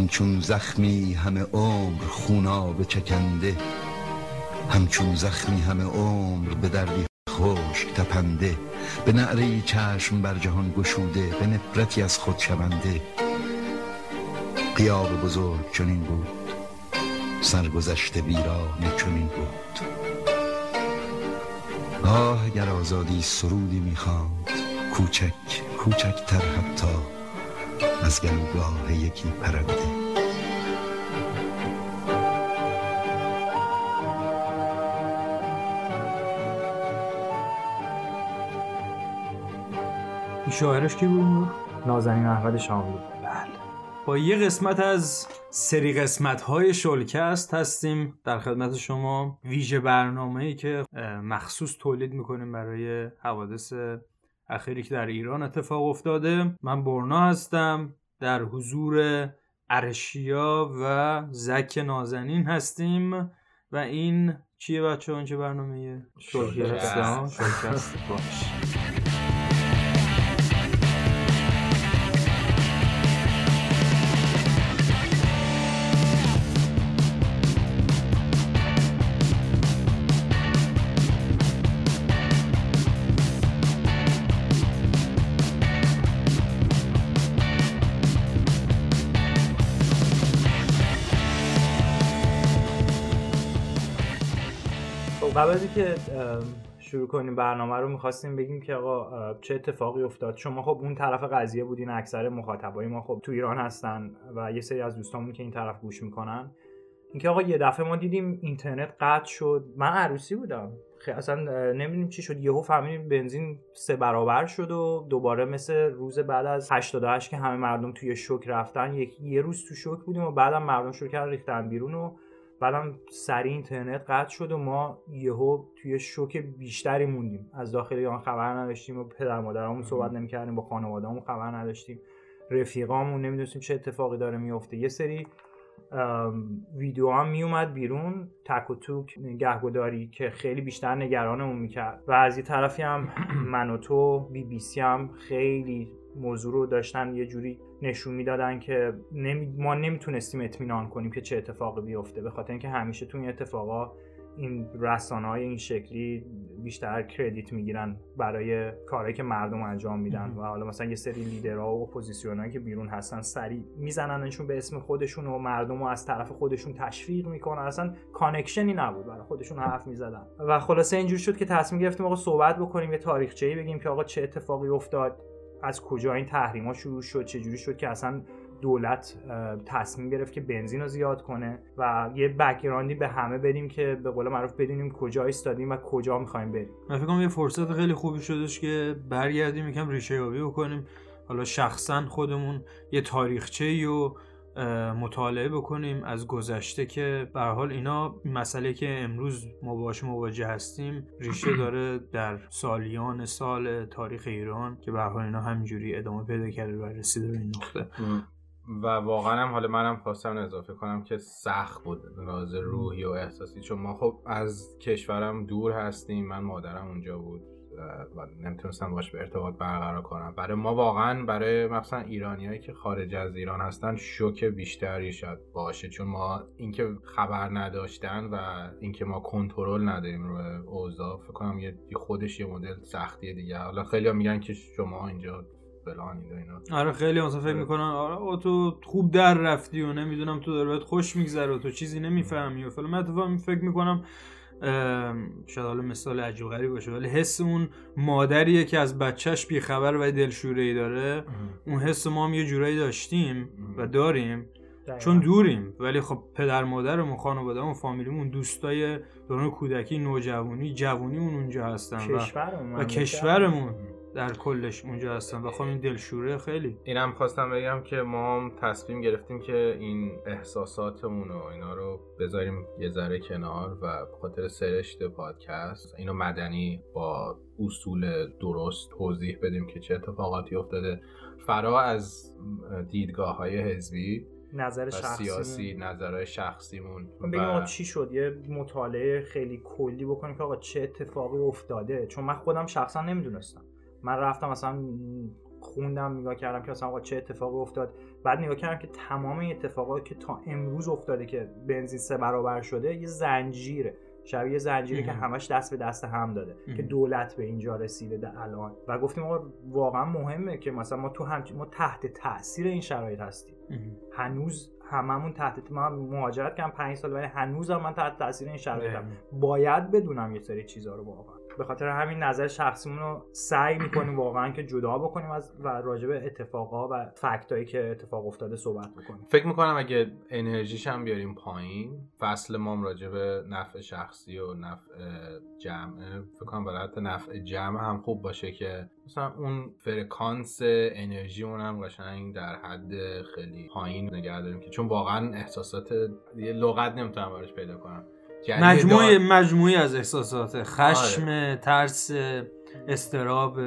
همچون زخمی همه عمر خونا چکنده همچون زخمی همه عمر به دردی خشک تپنده به نعره چشم بر جهان گشوده به نفرتی از خود شونده. قیاب بزرگ چنین بود سرگذشت ویرانه چنین بود. آه اگر آزادی سرودی می‌خواند کوچک کوچکتر حتی از گلوگاه یکی پرنده. شاعرش کی بود؟ نازنین احمد شاملو بله. با یه قسمت از سری قسمت های شلکست هستیم. در خدمت شما ویژه برنامه ای که مخصوص تولید می‌کنیم برای حوادث اخیری که در ایران اتفاق افتاده من برنا هستم در حضور ارشیا و زک نازنین هستیم و این چیه بچه ها چه برنامه شلکست باش. قبل از که شروع کنیم برنامه رو می‌خواستیم بگیم که آقا چه اتفاقی افتاد؟ شما خب اون طرف قضیه بودین اکثر مخاطبای ما خب تو ایران هستن و یه سری از دوستامون که این طرف گوش می‌کنن. اینکه آقا یه دفعه ما دیدیم اینترنت قطع شد. من عروسی بودم. خیلی اصلا نمی‌دونیم چی شد. یهو فهمیدیم بنزین سه برابر شد و دوباره مثل روز بعد از 88 که همه مردم توی شوک رفتن یک یه روز تو شوک بودیم و بعدم مردم شروع کردن ریختن بیرون و بعدم سریع اینترنت قطع شد و ما یهو توی شوک بیشتری موندیم. از داخل ایران خبر نداشتیم و پدر مادرامون صحبت نمی‌کردیم با خانوادهمون خبر نداشتیم. رفیقامون نمی‌دونستیم چه اتفاقی داره میفته یه سری ویدیو هم میومد بیرون تک و توک گهگداری که خیلی بیشتر نگرانمون می‌کرد. و از یه طرفی هم من و تو بی بی سی هم خیلی موضوع رو داشتن یه جوری نشون می‌دادن که نمی... ما نمی‌تونستیم اطمینان کنیم که چه اتفاقی بیفته. به خاطر اینکه همیشه تو این اتفاقا این رسانه های این شکلی بیشتر credit می‌گیرن برای کارهایی که مردم انجام میدن. و حالا مثلا یه سری لیدرها و اپوزیسیونایی که بیرون هستن سریع میزننشون به اسم خودشون و مردم رو از طرف خودشون تشویق می‌کنن. اصلا connection ی نبود برای خودشون حرف می‌زدن. و خلاصه اینجوری شد که تصمیم گرفتیم آقا صحبت بکنیم یه تاریخچه‌ای بگیم که آقا چه اتفاقی افتاد. از کجا این تحریما شروع شد؟ چجوری شد که اصلا دولت تصمیم گرفت که بنزین رو زیاد کنه؟ و یه بکگراندی به همه بدیم که به قول معروف بدونیم کجا ایستادیم و کجا می‌خوایم بریم. من فکر کنم یه فرصت خیلی خوبی شدش که برگردیم یکم ریشه یابی بکنیم. حالا شخصا خودمون یه تاریخچه و مطالعه بکنیم از گذشته که به حال اینا مسئله که امروز ما باش مواجه هستیم ریشه داره در سالیان سال تاریخ ایران که به حال اینا همینجوری ادامه پیدا کرده و رسیده به این نقطه. و واقعا هم حالا منم خواستم اضافه کنم که سخت بود راز روحی و احساسی چون ما خب از کشورم دور هستیم من مادرم اونجا بود. و نمی‌تونستم باش به ارتباط برقرار کنم. برای ما واقعا برای مثلا ایرانیایی که خارج از ایران هستن شوک بیشتری شاید باشه. چون ما اینکه خبر نداشتن و اینکه ما کنترل نداریم روی اوضاع فکر کنم یه خودش یه مدل سختیه دیگه. حالا خیلی میگن که شما اینجا فلانید اینا آره خیلی مثلا فکر می‌کنن آره تو خوب در رفتی و نمی‌دونم تو داره خوش میگذره و تو چیزی نمی‌فهمی و فلان. من فکر می‌کنم شاید حالا مثال عجیب غریب باشه ولی حس اون مادریه که از بچهش بیخبر و دلشوره ای داره اون حس ما هم یه جورایی داشتیم و داریم چون دوریم. ولی خب پدر مادرمون خانوادهمون فامیلیمون دوستای دوران کودکی نوجوانی جوونیمون اونجا هستن و, و کشورمون. در کلش اونجا هستن و خب این دلشوره خیلی. اینم خواستم بگم که ما تصمیم گرفتیم که این احساساتمون و اینا رو بذاریم یه ذره کنار و خاطر سرشت پادکست اینو مدنی با اصول درست توضیح بدیم که چه اتفاقاتی افتاده. فرا از دیدگاه های حزبی نظر شخصی سیاسی نظرهای شخصیمون بگیم و... چی شد؟ یه مطالعه خیلی کلی بکنیم که آقا چه اتفاقی افتاده؟ چون من خودم شخصا نمی‌دونستم. من رفتم مثلا خوندم نگاه کردم که آقا چه اتفاقی افتاد. بعد نگاه کردم که تمام این اتفاقات که تا امروز افتاده که بنزین سه برابر شده یه زنجیره. شبیه زنجیره که همش دست به دست هم داده که دولت به اینجا رسیده در الان. و گفتیم آقا واقعا مهمه که مثلا ما تو هم ما تحت تاثیر این شرایط هستیم. هنوز هممون تحت من مهاجرت کردم 5 سال ولی هنوزم من تحت تاثیر این شرایطم. باید بدونم یه سری چیزا رو واقعا. به خاطر همین نظر شخصیمون رو سعی می‌کنیم واقعا که جدا بکنیم از و راجع به اتفاقا و فکتایی که اتفاق افتاده صحبت بکنیم. فکر می‌کنم اگه انرژیش هم بیاریم پایین فصل ما راجع به نفع شخصی و نفع جمع فکر کنم برای حتی نفع جمع هم خوب باشه که مثلا اون فرکانس انرژی اون هم قشنگ در حد خیلی پایین نگه داریم که چون واقعا احساسات یه لغت نمی‌تونم براش پیدا کنم. مجموعه مجموعی از احساسات. خشم آره. ترس استراب.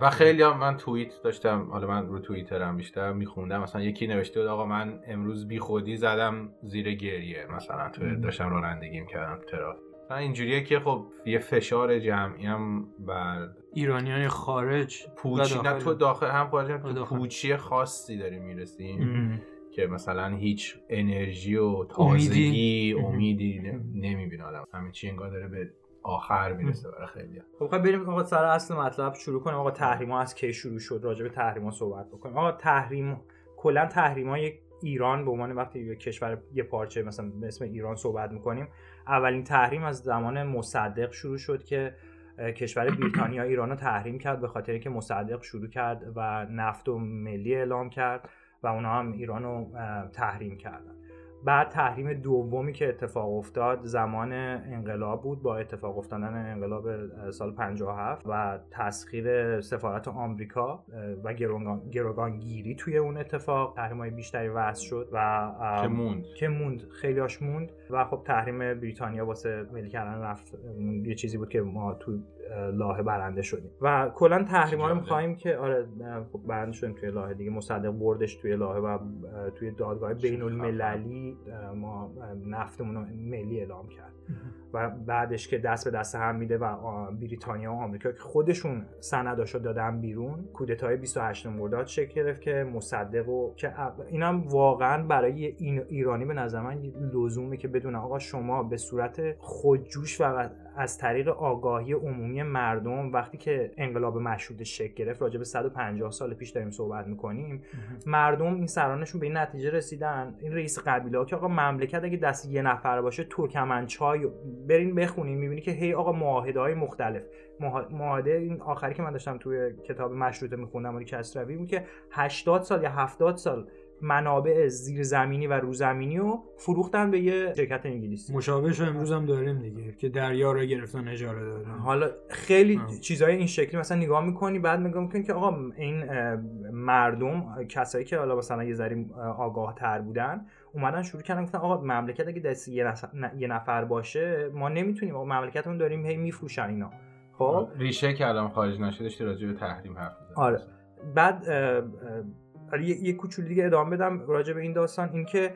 و خیلی هم من توییت داشتم حالا من رو توییترم بیشتر میخوندم. مثلا یکی نوشته بود آقا من امروز بی خودی زدم زیر گریه. مثلا تو داشتم رانندگی کردم ترافیک اینجوریه که خب یه فشار جمعی هم بر ایرانیان خارج. پوچی نه تو داخل هم خارج هم تو پوچی خاصی داریم می‌رسیم که مثلا هیچ انرژی و تازگی امیدی. نمی‌بینه آدم. همه چی انگار داره به آخر می‌رسه برای خیلی. خب خب بریم آقا سر اصل مطلب شروع کنیم. آقا تحریم ها از کی شروع شد؟ راجع به تحریم ها صحبت بکنیم. آقا تحریم کلا تحریم های ایران به عنوان وقتی یه کشور یه پارچه مثلا به اسم ایران صحبت می‌کنیم اولین تحریم از زمان مصدق شروع شد که کشور بریتانیا ایران رو تحریم کرد به خاطر که مصدق شروع کرد و نفت و ملی اعلام کرد. و اونا هم ایران رو تحریم کردن. بعد تحریم دومی که اتفاق افتاد زمان انقلاب بود با اتفاق افتادن انقلاب سال 57 و تسخیر سفارت آمریکا و گروگانگیری توی اون اتفاق. تحریم های بیشتری وضع شد و که موند. که موند. خیلیاش موند. و خب تحریم بریتانیا واسه ملی کردن رفت. یه چیزی بود که ما تو لاهه برنده شدیم. و کلا تحریم ها رو می‌خوایم که آره خب برنده شدیم توی لاهه دیگه. مصدق بردش توی لاهه و توی دادگاه بین المللی ما نفتمون رو ملی اعلام کرد. و بعدش که دست به دست هم میده و بریتانیا و آمریکا که خودشون سنداشو دادن بیرون کودتای 28 مرداد شکل گرفت که مصدق و که اینم واقعا برای این ایرانی به نظر من لزومه که بدون آقا شما به صورت خودجوش و از طریق آگاهی عمومی مردم وقتی که انقلاب مشروطه شکل گرفت راجع به 150 سال پیش داریم صحبت می‌کنیم مردم این سرانشون به این نتیجه رسیدن. این رئیس قبیله ها که آقا مملکت اگه دست یه نفر باشه ترکمنچای برین بخونین می‌بینی که هی آقا معاهده های مختلف معاهده این آخری که من داشتم توی کتاب مشروطه میخوندم علی کسروی بود که 80 سال یا 70 سال منابع زیرزمینی و روزمینی رو فروختن به یه شرکت انگلیسی. مشابهش امروز هم داریم دیگه که دریا رو گرفتن اجاره دادن حالا خیلی چیزای این شکلی مثلا نگاه می‌کنی بعد نگاه می‌کنی که آقا این مردم کسایی که حالا مثلا یه ذره آگاه تر بودن اومدن شروع کردن گفتن آقا مملکت اگه دست یه نفر باشه ما نمی‌تونیم آقا مملکتمون داریم هی میفروشن اینا. خب؟ ریشه الان خارج نشده داشتی راجع به تحریم حرف آره. بعد یه, یه کوچولو دیگه ادامه بدم راجع به این داستان اینکه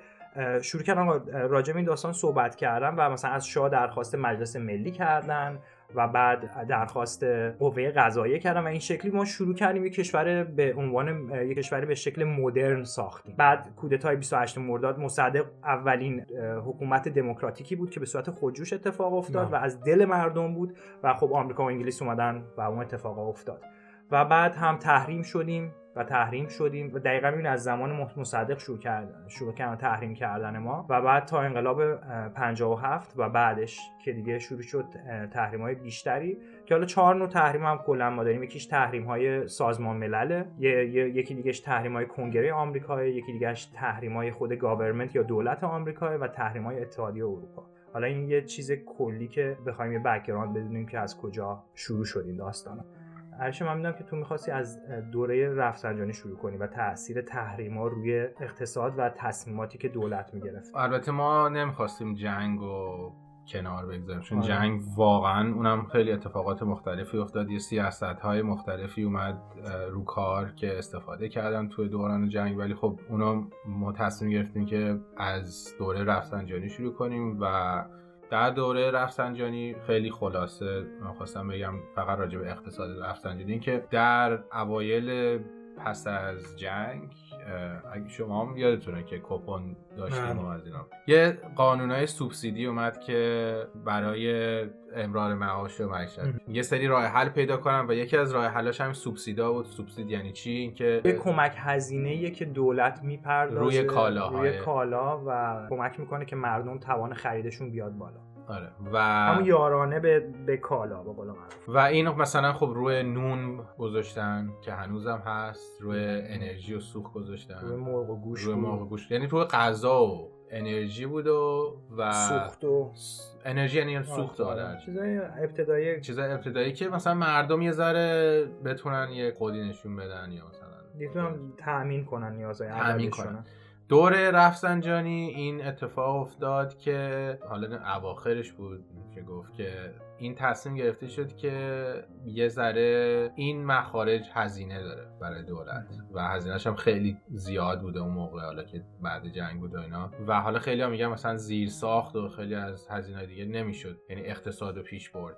شروع کردن راجع به این داستان صحبت کردن و مثلا از شاه درخواست مجلس ملی کردن و بعد درخواست قوه قضاییه کردن و این شکلی ما شروع کردیم یک کشور به عنوان یک کشوری به شکل مدرن ساختیم. بعد کودتای 28 مرداد مصدق اولین حکومت دموکراتیکی بود که به صورت خودجوش اتفاق افتاد و از دل مردم بود و خب آمریکا و انگلیس اومدن و اون اتفاق افتاد. و بعد هم تحریم شدیم. و تحریم شدیم و دقیقا این از زمان مصدق شروع کردن شروع کردن تحریم کردن ما و بعد تا انقلاب 57 و بعدش که دیگه شروع شد تحریم های بیشتری که حالا چهار نوع تحریم هم کلا ما داریم. یکیش تحریم های سازمان ملله یکی دیگهش تحریم های کنگره آمریکا یکی دیگهش تحریم های خود government یا دولت آمریکا و تحریم های اتحادیه اروپا. حالا این یه چیز کلی که بخوایم یه background بدونیم که از کجا شروع شد این داستانا. عرشه من می‌دونم که تو می‌خواستی از دوره رفسنجانی شروع کنی و تاثیر تحریما روی اقتصاد و تصمیماتی که دولت می‌گرفت. البته ما نمی‌خواستیم جنگ و کنار بگذاریم چون آره. جنگ واقعا اونم خیلی اتفاقات مختلفی افتاد. یه سیاست های مختلفی اومد رو کار که استفاده کردن توی دوران جنگ. ولی خب اونا ما تصمیم گرفتیم که از دوره رفسنجانی شروع کنیم و در دوره رفسنجانی خیلی خلاصه. من خواستم بگم فقط راجع به اقتصاد رفسنجانی که در اوایل پس از جنگ اگه شما هم یادتونه که کوپن داشتیم بله. از اینا. یه قانونای سوبسیدی اومد که برای امرار معاش و معیشت. یه سری راه حل پیدا کنن و یکی از راه حلاش هم سوبسیدا بود. سوبسید یعنی چی؟ اینکه یه کمک هزینه که دولت می‌پردازه روی کالاهای. روی کالا و کمک می‌کنه که مردم توان خریدشون بیاد بالا. آره. و همون یارانه به, به کالا به قول معروف. و اینو مثلا خب روی نون گذاشتن که هنوزم هست روی انرژی و سوخت گذاشتن. روی مرغ و گوش روی مرغ و گوشت. یعنی روی غذا و انرژی بود و و سوخت و انرژی یعنی سوخت آره. چیزای ابتدایی. چیزای ابتدایی که مثلا مردم یه ذره بتونن یه خودی نشون بدن یا مثلا می‌تونم تأمین کنن نیازهای. کنن. دور رفسنجانی این اتفاق افتاد که حالا اواخرش بود که گفت که این تصمیم گرفته شد که یه ذره این مخارج هزینه داره برای دولت. و هزینهش هم خیلی زیاد بوده اون موقع حالا که بعد جنگ بود و اینا. و حالا خیلی هم میگن مثلا زیر ساخت و خیلی از هزینه دیگه نمی‌شد. یعنی اقتصاد رو پیش برد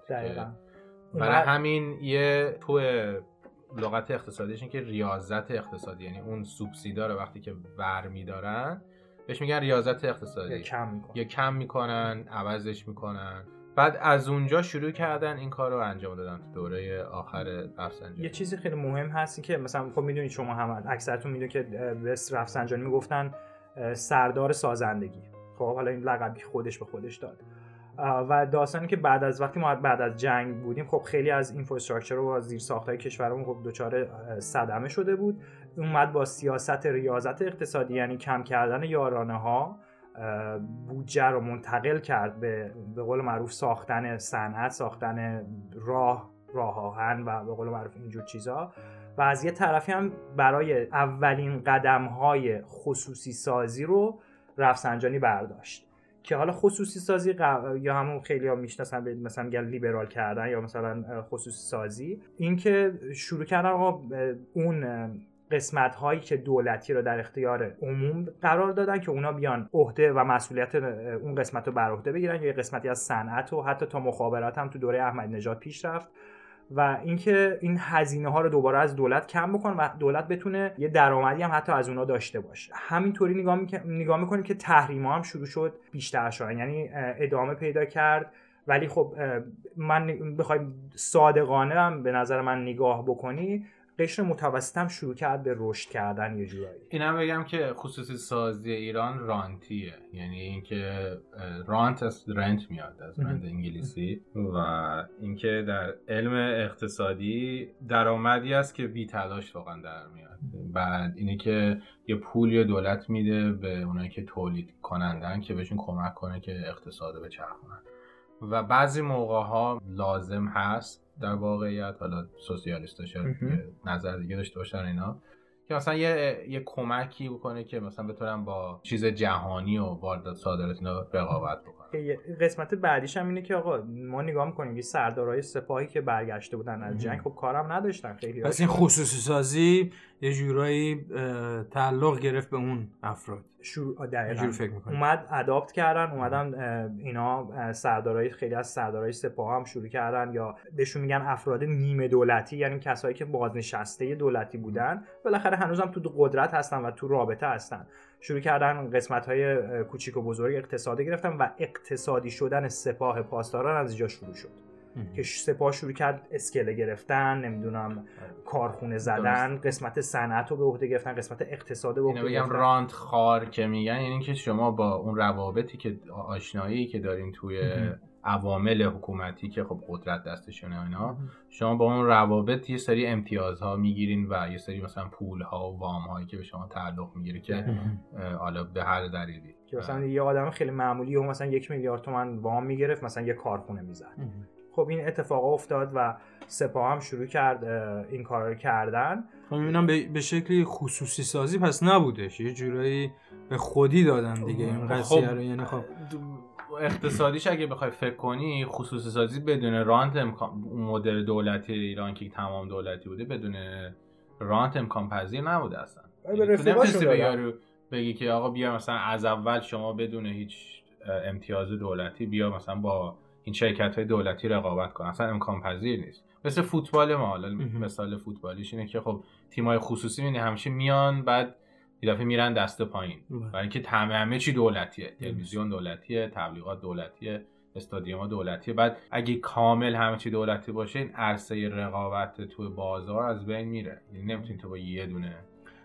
برای همین یه تو لغت اقتصادیش این که ریاضت اقتصادی یعنی اون سوبسیدا رو وقتی که ور میدارن بهش میگن ریاضت اقتصادی. یا کم می‌کنه یا کم می‌کنن عوضش می‌کنن. بعد از اونجا شروع کردن این کار رو انجام دادن تو دوره آخر رفسنجانی یه چیزی خیلی مهم هست این که مثلا خب می‌دونید شما هم اکثرتون می‌دونید که به رفسنجانی می‌گفتن سردار سازندگی. خب حالا این لقبی خودش به خودش داد. و داستانی که بعد از وقتی ما بعد از جنگ بودیم خب خیلی از اینفراستراکچر و زیر ساختای کشورمون خب دچار صدمه شده بود. اومد با سیاست ریاضت اقتصادی یعنی کم کردن یارانه ها بودجه رو منتقل کرد به به قول معروف ساختن صنعت ساختن راه راه آهن و به قول معروف اینجور چیزا. و از یه طرفی هم برای اولین قدم های خصوصی سازی رو رفسنجانی برداشت. که حالا خصوصی سازی یا همون خیلی ها می‌شناسن به- مثلا میگن لیبرال کردن یا مثلا خصوصی سازی. اینکه شروع کردن آقا اون قسمت هایی که دولتی رو در اختیار عموم قرار دادن که اونا بیان عهده و مسئولیت اون قسمت رو بر عهده بگیرن. یا قسمتی از صنعت و حتی تا مخابرات هم تو دوره احمدی نژاد پیش رفت. و اینکه این هزینه ها رو دوباره از دولت کم بکن و دولت بتونه یه درآمدی هم حتی از اونا داشته باشه. همینطوری نگاه میک- نگاه می‌کنیم که تحریم هم شروع شد بیشتر شدن. یعنی ادامه پیدا کرد. ولی خب من بخوایم صادقانه هم به نظر من نگاه بکنی قشر متوسط هم شروع کرد به رشد کردن یه جورایی. اینم بگم که خصوصی سازی ایران رانتیه. یعنی اینکه رانت از رنت میاد از رنت انگلیسی. و اینکه در علم اقتصادی درآمدی است که بی تلاش واقعا در میاد. بعد اینه که یه پول یا دولت میده به اونایی که تولید کنندن که بهشون کمک کنه که اقتصاد رو بچرخونن و بعضی موقع ها لازم هست در واقعیت حالا سوسیالیست شاید نظر دیگه داشته باشن اینا. که مثلا یه, یه کمکی بکنه که مثلا بتونن با چیز جهانی و واردات صادرات اینا رقابت بکنن. قسمت بعدیش هم اینه که آقا ما نگاه می‌کنیم یه سردارای سپاهی که برگشته بودن از جنگ خب کارم نداشتن خیلی پس این خصوصی سازی یه جورایی تعلق گرفت به اون افراد. شروع دقیقاً. فکر می‌کنم اومد اداپت کردن اومدن اینا سردارای خیلی از سردارای سپاه هم شروع کردن یا بهشون میگن افراد نیمه دولتی یعنی کسایی که بازنشسته دولتی بودن بالاخره هنوزم تو قدرت هستن و تو رابطه هستن. شروع کردن قسمت های کوچیک و بزرگ اقتصادی گرفتن و اقتصادی شدن سپاه پاسداران از اینجا شروع شد. که سپاه شروع کرد اسکله گرفتن نمی‌دونم کارخونه زدن قسمت صنعت رو به عهده گرفتن قسمت اقتصاد رو به عهده بگم رانت خار که میگن یعنی که شما با اون روابطی که آشنایی که دارین توی عوامل حکومتی که خب قدرت دستشونه اینا شما با اون روابط یه سری امتیازها می‌گیرین و یه سری مثلا پول ها و وام هایی که به شما تعلق می‌گیره که حالا به هر دلیلی. که مثلا یه آدم خیلی معمولی و مثلا یک میلیارد تومن وام می‌گرفت مثلا یه کارخونه می‌زد. خب این اتفاق افتاد و سپاه هم شروع کرد این کار رو کردن. خب می‌بینم به, به شکلی خصوصی سازی پس نبودش. یه جورایی به خودی دادن دیگه این قضیه رو. یعنی خب اقتصادیش اگه بخوای فکر کنی خصوصی سازی بدون رانت امکان اون مدل دولتی ایران که تمام دولتی بوده بدون رانت امکان پذیر نبوده اصلا نمی‌تونستی به. یارو بگی که آقا بیا مثلا از اول شما بدون هیچ امتیاز دولتی بیا مثلا با این شرکت های دولتی رقابت کن اصلا امکان پذیر نیست مثل فوتبال ما حالا. مثال فوتبالیش اینه که خب تیمای خصوصی می‌بینی همیشه میان بعد یه دفعه میرن دست پایین. بله. برای اینکه همه همه چی دولتیه. تلویزیون دولتیه تبلیغات دولتیه استادیوم دولتیه. بعد اگه کامل همه چی دولتی باشه این عرصه رقابت توی بازار از بین میره. یعنی نمی‌تونی تو با یه دونه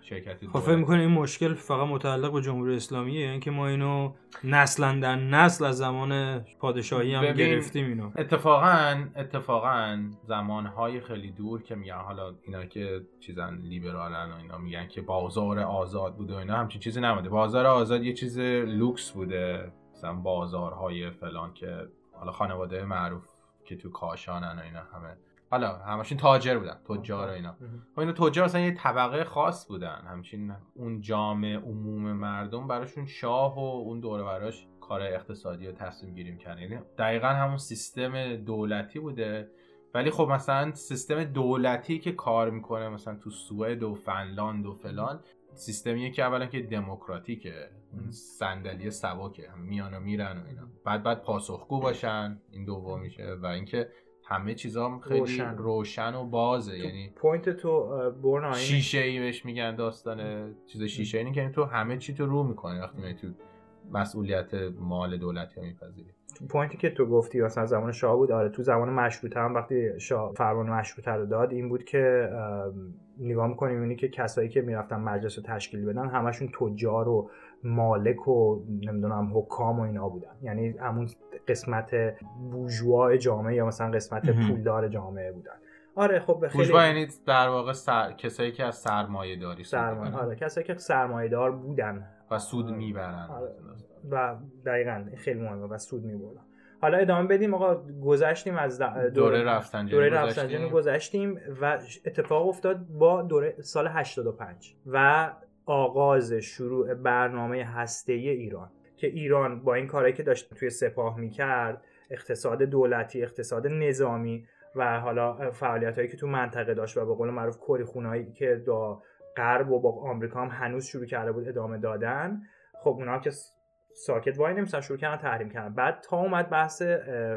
شرکت خب فکر می‌کنه این مشکل فقط متعلق به جمهوری اسلامیه؟ یعنی که ما اینو نسلا در نسل از زمان پادشاهی هم گرفتیم اینو. اتفاقا اتفاقا زمانهای خیلی دور که میگن حالا اینا که چیزن لیبرالن و اینا میگن که بازار آزاد بوده و اینا همچین چیزی نبوده. بازار آزاد یه چیز لوکس بوده. مثلا بازارهای فلان که حالا خانواده معروف که تو کاشانن و اینا همه. حالا همشون تاجر بودن تجار و اینا. و اینا تجار مثلا یه طبقه خاص بودن. همچین اون جامعه عموم مردم براشون شاه و اون دوره براش کار اقتصادی رو تصمیم گیریم کردن یعنی دقیقا همون سیستم دولتی بوده. ولی خب مثلا سیستم دولتی که کار می‌کنه مثلا تو سوئد و فنلاند و فلان سیستمیه که اولا که دموکراتیکه. اون صندلی سبکه هم میان و میرن و اینا. بعد بعد پاسخگو باشن این دومیشه و اینکه همه چیزا خیلی روشن. روشن, و بازه. یعنی point تو این شیشه ای بهش میگن داستان چیز شیشه اینه که یعنی تو همه چی تو رو می‌کنی وقتی میای تو مسئولیت مال دولتی میپذیری. پوینتی که تو گفتی مثلا زمان شاه بود آره تو زمان مشروطه هم وقتی شاه فرمان مشروطه رو داد این بود که نگاه می‌کنیم اینی که کسایی که می‌رفتن مجلس رو تشکیل بدن همشون تجار و مالک و نمی‌دونم حکام و اینا بودن. یعنی همون قسمت بوژوا جامعه یا مثلا قسمت. پولدار جامعه بودن. آره خب خیلی بوجوا یعنی در واقع سر... کسایی که از سرمایه داری سرمایه می‌برن. آره کسایی که سرمایه دار بودن. و سود می‌برن. آره. و دقیقا خیلی مهمه و سود میبردن. حالا ادامه بدیم آقا گذشتیم از د- دوره رفتنجانی دوره گذشتیم. رفسنجانی گذشتیم و اتفاق افتاد با دوره سال 85 و آغاز شروع برنامه هسته‌ای ایران که ایران با این کارهایی که داشت توی سپاه می‌کرد اقتصاد دولتی اقتصاد نظامی و حالا فعالیت هایی که تو منطقه داشت و به قول معروف کری خونهایی که دا غرب و با آمریکا هم هنوز شروع کرده بود ادامه دادن خب اونا که ساکت وای نمیستن شروع کردن تحریم کردن. بعد تا اومد بحث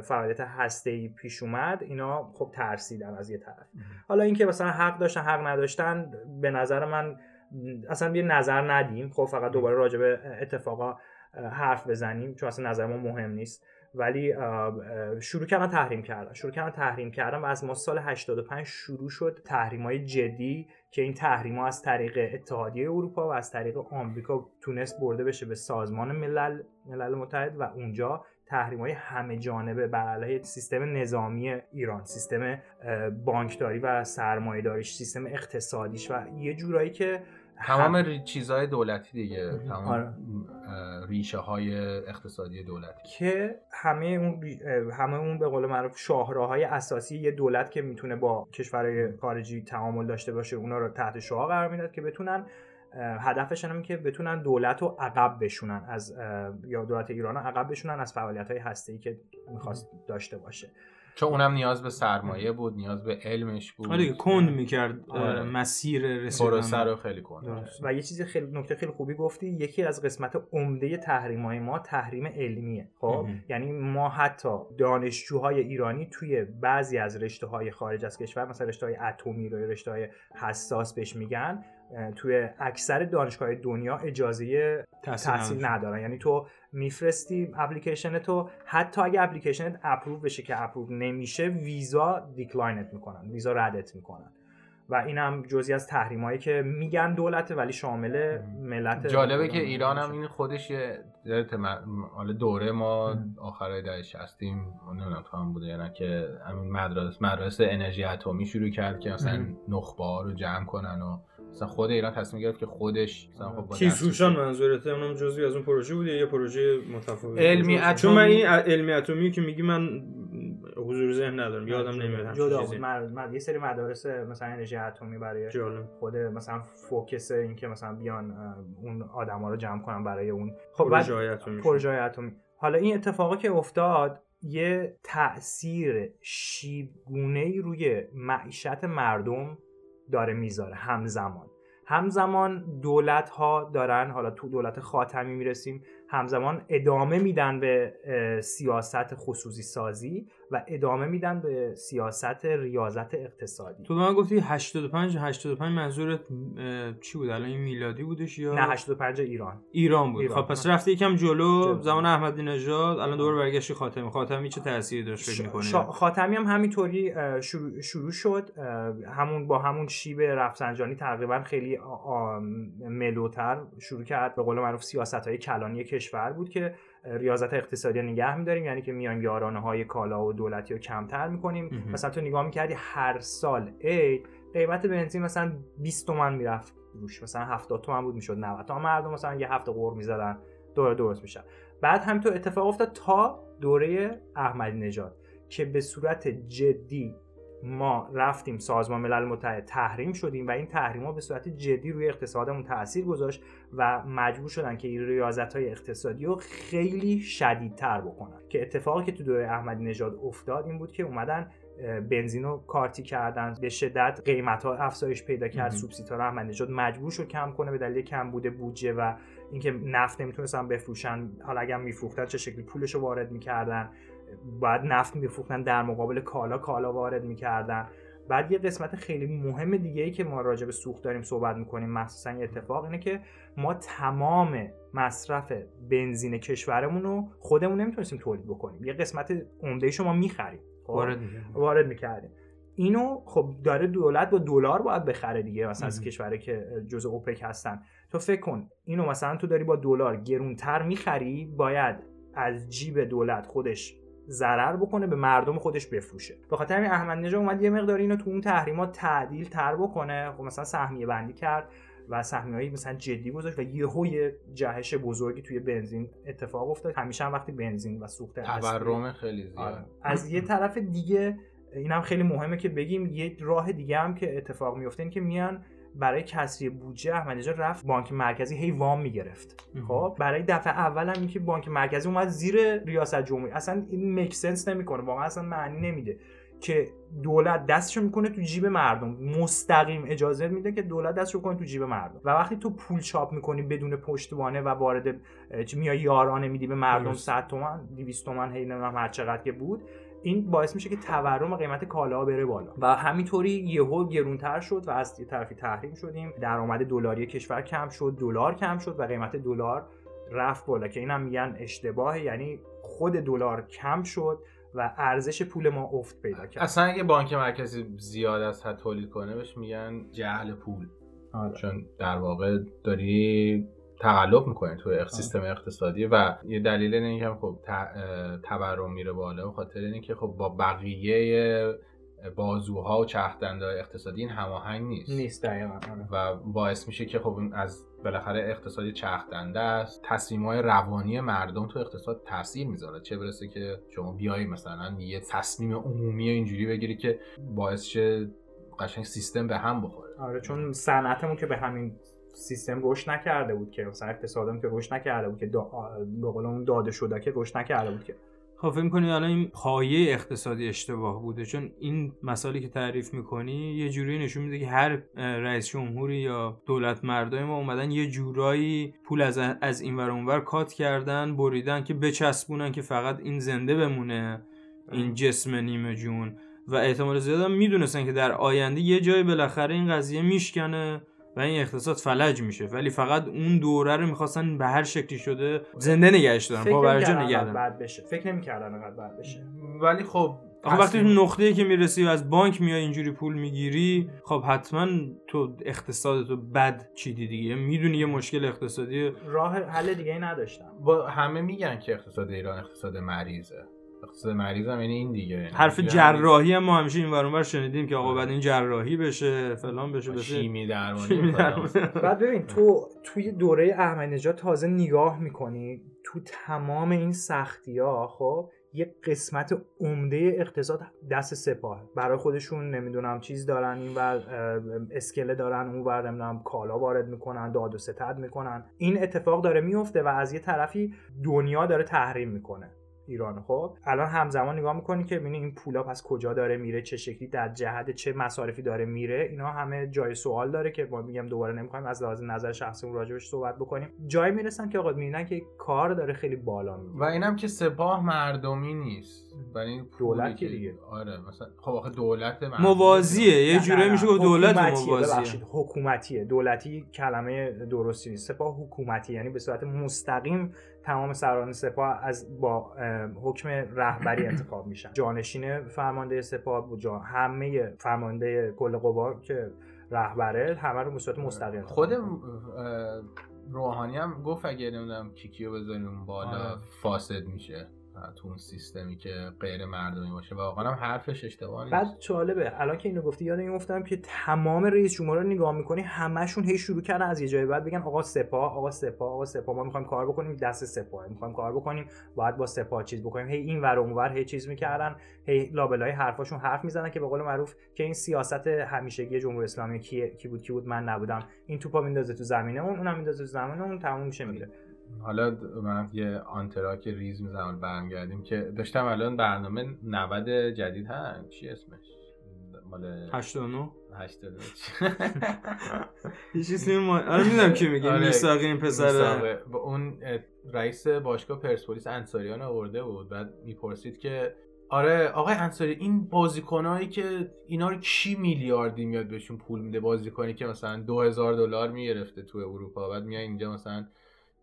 فعالیت هسته‌ای پیش اومد اینا خب ترسیدن از یه طرف. حالا اینکه مثلا حق داشتن حق نداشتن به نظر من اصلا یه نظر ندیم. خب فقط دوباره راجع به اتفاقا حرف بزنیم چون اصلا نظر ما مهم نیست. ولی شروع کردن تحریم کردن. شروع کردن تحریم کردن و از ما سال 85 شروع شد تحریم های جدی که این تحریم ها از طریق اتحادیه اروپا و از طریق آمریکا تونست برده بشه به سازمان ملل ملل متحد و اونجا تحریم های همه جانبه بر علیه سیستم نظامی ایران سیستم بانکداری و سرمایه داریش سیستم اقتصادیش و یه جورایی که تمام ری... چیزهای دولتی دیگه تمام آره. ریشه های اقتصادی دولتی که همه اون ری- همه اون به قول معروف شاهراهای اساسی یه دولت که می‌تونه با کشورهای خارجی تعامل داشته باشه اونا رو تحت شعار قرار می‌داد که بتونن اه، هدفش اینه که بتونن دولت رو عقب بشونن از یا دولت ایران رو عقب بشونن از فعالیت های هسته که می‌خواست داشته باشه. چون اونم نیاز به سرمایه بود نیاز به علمش بود. آره کند می‌کرد آره. مسیر رسیدن. رو خیلی کند. و یه چیزی خیلی نکته خیلی خوبی گفتی یکی از قسمت عمده تحریم های ما تحریم علمیه خب. یعنی ما حتی دانشجوهای ایرانی توی بعضی از رشته های خارج از کشور مثلا رشته های اتمی رو رشته های حساس بهش میگن توی اکثر دانشگاه دنیا اجازه تحصیل. ندارن. یعنی تو میفرستی اپلیکیشن تو حتی اگه application ت approve بشه که approve نمیشه ویزا decline ت می‌کنن ویزا ردت می‌کنن. و این هم جزی از تحریمایی که میگن دولته ولی شامل ملت جالبه که ایران هم این خودش یه دوره ما آخرای دهه 60 نمی‌دونم تو هم بوده یا نه که همین مدرسه مدرسه انرژی اتمی شروع کرد که مثلا نخبه ها رو جمع کنن و مثلا خود ایران تصمیم گرفت که خودش مثلا خب کیسوشان منظورته؟ اونم جزوی از اون پروژه بود یا یه پروژه متفاوت؟ علمی چون اتمی- من این علمی اتمی که میگی من حضور ذهن ندارم یادم نمیاد جدا چیزی. بود مد- یه سری مدارس مثلا انرژی اتمی برای جالب. خود مثلا فوکس این که مثلا بیان اون آدما رو جمع کنن برای اون. خب پروژه اتمی حالا این اتفاقا که افتاد یه تاثیر شیبگونه ای روی معیشت مردم داره می‌ذاره همزمان. همزمان دولت ها دارن حالا تو دولت خاتمی می‌رسیم همزمان ادامه میدن به سیاست خصوصی سازی و ادامه میدن به سیاست ریاضت اقتصادی. تو من گفتی 85 85 منظورت چی بود؟ الان این میلادی بودش یا؟ نه 85 ایران. ایران بود. ایران. خب پس رفتی یکم جلو جلو. زمان احمدی نژاد الان دوباره برگشتی خاتمی. خاتمی چه تأثیری داشت فکر می‌کنی؟ خاتمی هم همینطوری شروع, شروع شد. همون با همون شیب رفسنجانی تقریبا خیلی ملوتر شروع کرد. به قول معروف سیاست های کلانی کشور بود که ریاضت اقتصادی نگه میداریم یعنی که میایم یارانه های کالا و دولتی رو کمتر می‌کنیم. مثلا تو نگاه می‌کردی هر سال ای قیمت بنزین مثلا 20 تومن می‌رفت روش مثلا 70 تومن بود می‌شد 90 تومن. مردم مثلا یه هفته قور می‌زدن دوره درست میشن بعد همینطور اتفاق افتاد تا دوره احمدی نژاد که به صورت جدی ما رفتیم سازمان ملل متحد تحریم شدیم و این تحریم ها به صورت جدی روی اقتصادمون تاثیر گذاشت و مجبور شدن که این ریاضت های اقتصادی رو خیلی شدیدتر بکنن. که اتفاقی که تو دوره احمدی نژاد افتاد این بود که اومدن بنزین رو کارتی کردن به شدت قیمت ها افزایش پیدا کرد. سوبسیدها رو احمدی نژاد مجبور شد کم کنه به دلیل کم بوده بودجه و اینکه نفت نمی‌تونستن بفروشن. حالا اگر میفروختن چه شکلی پولش رو وارد می‌کردن. بعد نفت میفروختن در مقابل کالا کالا وارد می‌کردن بعد یه قسمت خیلی مهم دیگه ای که ما راجع به سوخت داریم صحبت می‌کنیم مخصوصا یه اتفاق اینه که ما تمام مصرف بنزین کشورمون رو خودمون نمی‌تونستیم تولید بکنیم یه قسمت عمده شما می‌خریم خب؟ وارد. وارد می‌کردیم اینو خب داره دولت با دلار باید بخره دیگه مثلا از. کشوری که جزء اوپک هستن تو فکر کن اینو مثلا تو داری با دلار گرونتر می‌خری باید از جیب دولت خودش ضرر بکنه به مردم خودش بفروشه. به خاطر همین احمد نژاد اومد یه مقدار اینو تو اون تحریمات تعدیل تر بکنه. خب مثلا سهمیه بندی کرد و سهمیه‌ای مثلا جدی گذاشت و یهو یه جهش بزرگی توی بنزین اتفاق افتاد. همیشه هم وقتی بنزین و سوخت تورم خیلی آره. زیاد از یه طرف دیگه اینم خیلی مهمه که بگیم یه راه دیگه هم که اتفاق میفته این که میان برای کسری بودجه احمدی نژاد رفت بانک مرکزی هی وام می‌گرفت. خب برای دفعه اول هم این که بانک مرکزی اومد زیر ریاست جمهوری. اصلا این میک سنس نمی‌کنه. واقعا اصلا معنی نمیده. که دولت دستشو می‌کنه تو جیب مردم. مستقیم اجازه میده که دولت دستشو کنه تو جیب مردم. و وقتی تو پول چاپ می‌کنی بدون پشتوانه و وارد میای یارانه میدی به مردم درست. 100 تومن 200 تومن هی نمی‌دونم هر چقدر که بود این باعث میشه که تورم و قیمت کالا بره بالا. و همینطوری یهو گرونتر شد و از طرفی تحریم شدیم. درآمد دلاری کشور کم شد دلار کم شد و قیمت دلار رفت بالا که اینم میگن اشتباه یعنی خود دلار کم شد و ارزش پول ما افت پیدا کرد. اصلا اگه بانک مرکزی زیاد از حد تولید کنه بهش میگن جهل پول. آره. چون در واقع داری تقلب می‌کنی توی سیستم اقتصادی و یه دلیل اینه که خب تورم میره بالا به خاطر اینه که خب با بقیه بازوها و چرخدندهای اقتصادی این هماهنگ نیست. نیست دقیقا آره. و باعث میشه که خب از بالاخره اقتصادی چرخدنده است. تصمیم های روانی مردم تو اقتصاد تاثیر می‌ذاره. چه برسه که شما بیای مثلا یه تصمیم عمومی اینجوری بگیری که باعث شه قشنگ سیستم به هم بخوره. آره چون صنعتمون که به همین سیستم رشد نکرده بود که مثلا اقتصادمون که رشد نکرده بود که دا... به قول اون داده شده که رشد نکرده بود که. خب فکر می‌کنی الان این پایه اقتصادی اشتباه بوده؟ چون این مسائلی که تعریف می‌کنی یه جوری نشون میده که هر رئیس جمهوری یا دولت مردای ما اومدن یه جورایی پول از از این ور اونور کات کردن بریدن که بچسبونن که فقط این زنده بمونه این جسم نیمه جون. و احتمال زیاد هم می‌دونستن که در آینده یه جای بالاخره این قضیه میشکنه. و این اقتصاد فلج میشه. ولی فقط اون دوره رو می‌خواستن به هر شکلی شده زنده نگهش دارن فکر پا بر جا نمی‌کردن نگه. بد بشه. فکر نمی‌کردن انقدر بد بشه. ولی خب آخه وقتی تو نقطه‌ای که می‌رسی و از بانک میای اینجوری پول می‌گیری خب حتما تو اقتصادتو بد چیدی دیگه. می‌دونی یه مشکل اقتصادی راه حل دیگه ای نداشتم. با همه میگن که اقتصاد ایران اقتصاد مریضه. اقتصاد مریض هم یعنی این دیگه. یعنی حرف جراحی هم ما همیشه این ور اونور شنیدیم که آقا بعد این جراحی بشه فلان بشه بشه. شیمی درمانی شیمی می‌کنن. درمانی. بعد ببین تو توی دوره احمدی نژاد تازه نگاه می‌کنی تو تمام این سختی ها خب یه قسمت عمده اقتصاد دست سپاه. برای خودشون نمی‌دونم چیز دارن این ور اسکله دارن اون ور نمی‌دونم کالا وارد می‌کنن داد و ستد می‌کنن. این اتفاق داره میفته و از یه طرفی دنیا داره تحریم می‌کنه. ایران. خب الان همزمان نگاه می‌کنی که ببینی این پولا پس کجا داره میره چه شکلی در جهت چه مصارفی داره میره اینا همه جای سوال داره که ما میگم دوباره نمی‌خوایم از لحاظ نظر شخصی راجبش صحبت بکنیم. جایی می‌رسن که آقا می‌بینن که کار داره خیلی بالا میره. و اینم که سپاه مردمی نیست. برای دولت دیگه. آره مثلا خب آخه دولت موازیه. یه جوری میشه گفت دولت موازیه. حکومتیه. دولتی کلمه درستی نیست. سپاه حکومتی یعنی به صورت مستقیم تمام سران سپاه از با حکم رهبری انتخاب میشن. جانشین فرمانده سپاه جان همه فرمانده کل قوا که رهبره همه رو به صورت مستقیم خود روحانی هم گفت اگه نمی‌دونم کیکیو بذاریم بالا آره. فاسد میشه. تو اون سیستمی که غیر مردمی باشه. واقعا هم حرفش اشتباه نیست. بعد جالبه الان که اینو گفتی یاد این افتادم که تمام رئیس جمهورا رو نگاه می‌کنی همشون هی شروع کردن از یه جای بعد بگن آقا سپاه آقا سپاه آقا سپاه ما می‌خوایم کار بکنیم دست سپاه می‌خوایم کار بکنیم باید با سپاه چیز بکنیم. هی این ور اونور هی چیز می‌کردن هی لابلای حرفاشون حرف می‌زنن که به قول معروف که این سیاست همیشگی جمهوری اسلامی کی کی بود کی بود من نبودم. این توپا میندازه تو زمینه اون اونم میندازه تو زمینه اون تموم میشه میره حالا من یه آنتراک ریز می‌زنم برمیگردیم که داشتم الان برنامه 90 جدید هست چی اسمش؟ مال 89 89 یه چیزی ما آره می‌دونم کی میگه. آره میثاقی این پسر اون رئیس باشگاه پرسپولیس انصاریان آورده بود. بعد می‌پرسید که آره آقای انصاری این بازیکنایی که اینا رو کی میلیاردی میاد بهشون پول میده؟ بازیکنی که مثلا 2000 دلار می‌گرفته تو اروپا بعد میاد اینجا مثلا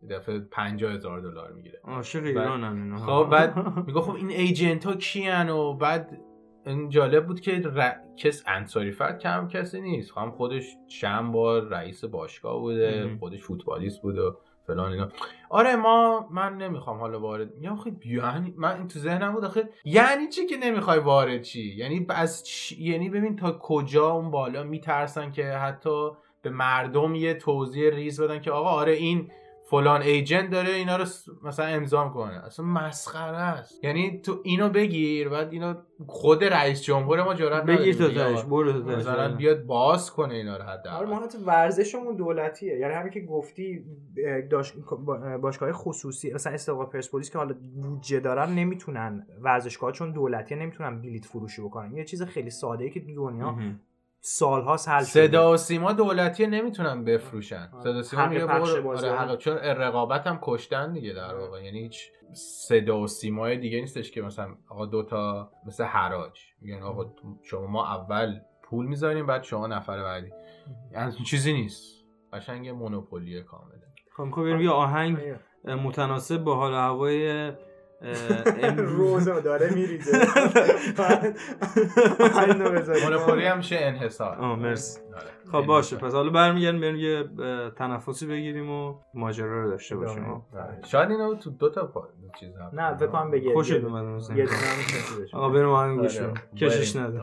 دفعه 50 هزار دلار می‌گیره. عاشق ایران هم اینا. خب بعد میگه خب این ایجنت ها کیان و بعد این جالب بود که ر... کس انصاری فرد کم کسی نیست. هم خودش چند بار رئیس باشگاه بوده خودش فوتبالیست بوده و فلان اینا. آره ما من نمی‌خوام حالا وارد یا یعنی من این تو ذهنم بود آخه یعنی چی که نمی‌خوای وارد چی؟ یعنی از چی... یعنی ببین تا کجا اون بالا میترسن که حتی به مردم یه توضیح ریز بدن که آقا آره این فلان ایجنت داره اینا رو مثلا امضا کنه اصلا مسخره است. یعنی تو اینو بگیر بعد اینو خود رئیس جمهور ما جرأت بگیر تو تاش برو تو مثلا. بیاد باز کنه اینا رو حد آره ما ورزشمون دولتیه. یعنی همین که گفتی داش... باشگاه خصوصی مثلا استقلال پرسپولیس که حالا بودجه دارن نمی‌تونن ورزشگاه چون دولتیه نمی‌تونن بلیت فروشی بکنن. یه چیز خیلی ساده ای که دنیا سالها حل شده. صدا و سیما دولتی نمی‌تونن بفروشن. صدا سیما میگه آره چون رقابت هم کشتن دیگه در واقع. یعنی هیچ صدا و سیمای دیگه نیستش که مثلا آقا دوتا مثل حراج میگن آقا شما ما اول پول می‌ذاریم بعد شما نفر بعدی. یعنی چیزی نیست. قشنگ مونوپولیه کامله. خب بریم یه آهنگ متناسب با حال هوای روزو داره میریزه. مونوپولی هم میشه انحصار. آه مرسی. آره. خب باشه. پس حالا برمیگردیم بریم یه تنفسی بگیریم و ماجرا رو داشته باشیم. بله. شاید اینو تو دو تا چیز نه فکر کنم بگیر خوشت اومد یه آقا بریم آهنگ گوش آره. کشش نده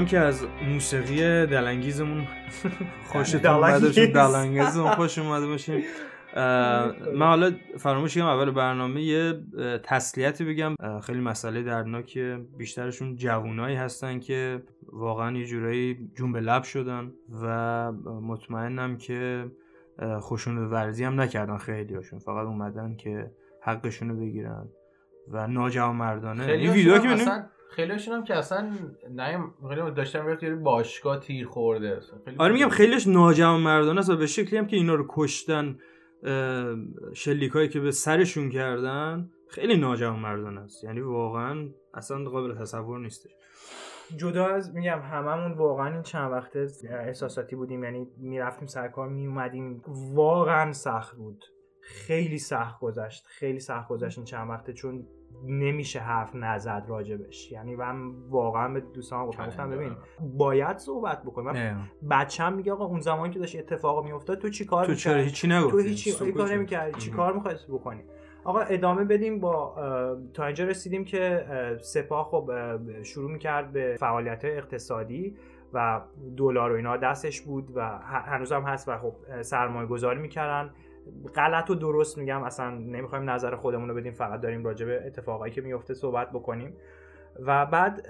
امیدوارم که از موسیقی دلانگیزمون خوشتون باشه دلانگیزمون خوش اومده باشه من حالا فراموش کردم اول برنامه یه تسلیتی بگم. خیلی مسئله دردناکه بیشترشون جوونایی هستن که واقعا یه جورایی جون به لب شدن و مطمئنم که خشونت ورزی هم نکردن خیلی هاشون فقط اومدن که حقشونو بگیرن و ناجوانمردانه. این ویدیو که می‌بینیم خیلی هم که اصلا نیم خیلی داشتم می‌رفت یه باشگاه تیر خورده. اصلا. خیلی آره میگم خیلیش ناجوانمردانه است و به شکلی هم که اینا رو کشتن شلیکایی که به سرشون کردن خیلی ناجوانمردانه است. یعنی واقعا اصلا قابل تصور نیستش. جدا از میگم هممون واقعا این چند وقته احساساتی بودیم یعنی می‌رفتیم سرکار میومدیم واقعا سخت بود. خیلی سخت گذشت خیلی سخت گذشت این چند وقته چون نمیشه حرف نزد راجبش یعنی من واقعا به دوستان گفتم گفتم ببین باید صحبت بکنیم من بچم میگه آقا اون زمانی که داشت اتفاق میافتاد تو چی کار تو چرا؟ هیچی تو نگفتی هیچی سکوت کار کردی. نمی‌کردی. چی مهم. کار می‌خواستی بکنی؟ آقا ادامه بدیم با تا اینجا رسیدیم که اه، سپاه خب شروع می‌کرد به فعالیت اقتصادی و دلار و اینا دستش بود و ه- هنوزم هست و خب سرمایه گذاری می‌کردن. غلط و درست میگم اصلا نمی‌خوایم نظر خودمون رو بدیم فقط داریم راجع به اتفاقایی که میفته صحبت بکنیم. و بعد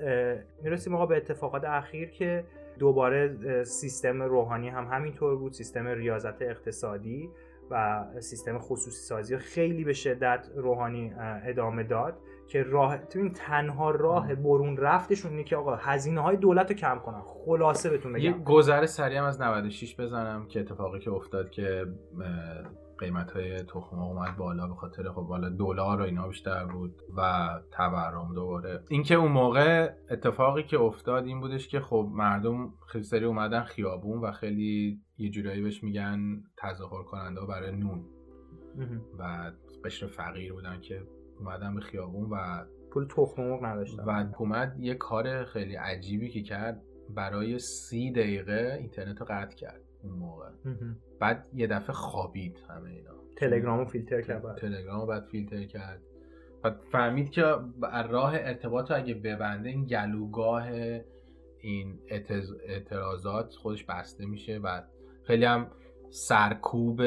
می‌رسیم آقا به اتفاقات اخیر که دوباره سیستم روحانی هم همینطور بود سیستم ریاضت اقتصادی. و سیستم خصوصی سازی خیلی به شدت روحانی ادامه داد که راه تو این تنها راه برون رفتشون اینه که آقا هزینه های دولت رو کم کنن. خلاصه بهتون یه بگم. گذر سریع از 96 بزنم که اتفاقی که افتاد که قیمت های تخم اومد بالا به خاطر خب بالا دلار و اینا بیشتر بود و تورم دوباره. اینکه اون موقع اتفاقی که افتاد این بودش که خب مردم خیلی سری اومدن خیابون و خیلی یه جورایی بهش میگن تظاهر کننده برای نون. و قشر فقیر بودن که اومدن به خیابون و پول تخم مرغ نداشتن و حکومت یه کار خیلی عجیبی که کرد برای سی دقیقه اینترنت رو قطع کرد اون موقع. بعد یه دفعه خوابید همه اینا تلگرامو فیلتر کرد بعد. تلگرام رو بعد فیلتر کرد و فهمید که راه ارتباط رو اگه ببنده این گلوگاه این اعتراضات خودش بسته میشه و خیلی هم سرکوب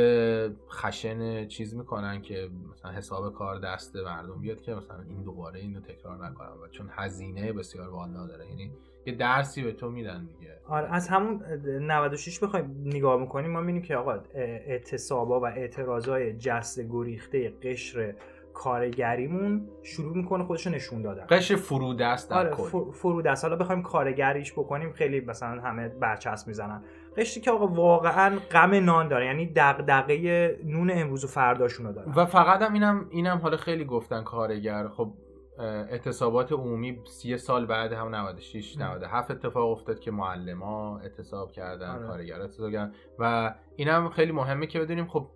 خشن چیز می‌کنن که مثلا حساب کار دست مردم بیاد که مثلا این دوباره اینو تکرار نکنن و چون هزینه بسیار بالا داره. یعنی یه درسی به تو میدن دیگه. آره از همون 96 بخوایم نگاه می‌کنیم ما می‌بینیم که آقا اعتصابا و اعتراضای جست گریخته قشر کارگریمون شروع می‌کنه خودشو نشون دادن. قشر فرودست در آره کل. فر- فرود است حالا بخوایم کارگریش بکنیم خیلی مثلا همه برچسب می‌زنن. قشری که آقا واقعا غم نان داره. یعنی دغدغه نون امروز و فرداشونو دارن و فقط هم اینم اینم حالا خیلی گفتن کارگر. خب اعتصابات عمومی یه سال بعد هم 96 ام. 97 اتفاق افتاد که معلما اعتصاب کردن آره. کارگر اعتصاب کردن. و اینم خیلی مهمه که بدونیم خب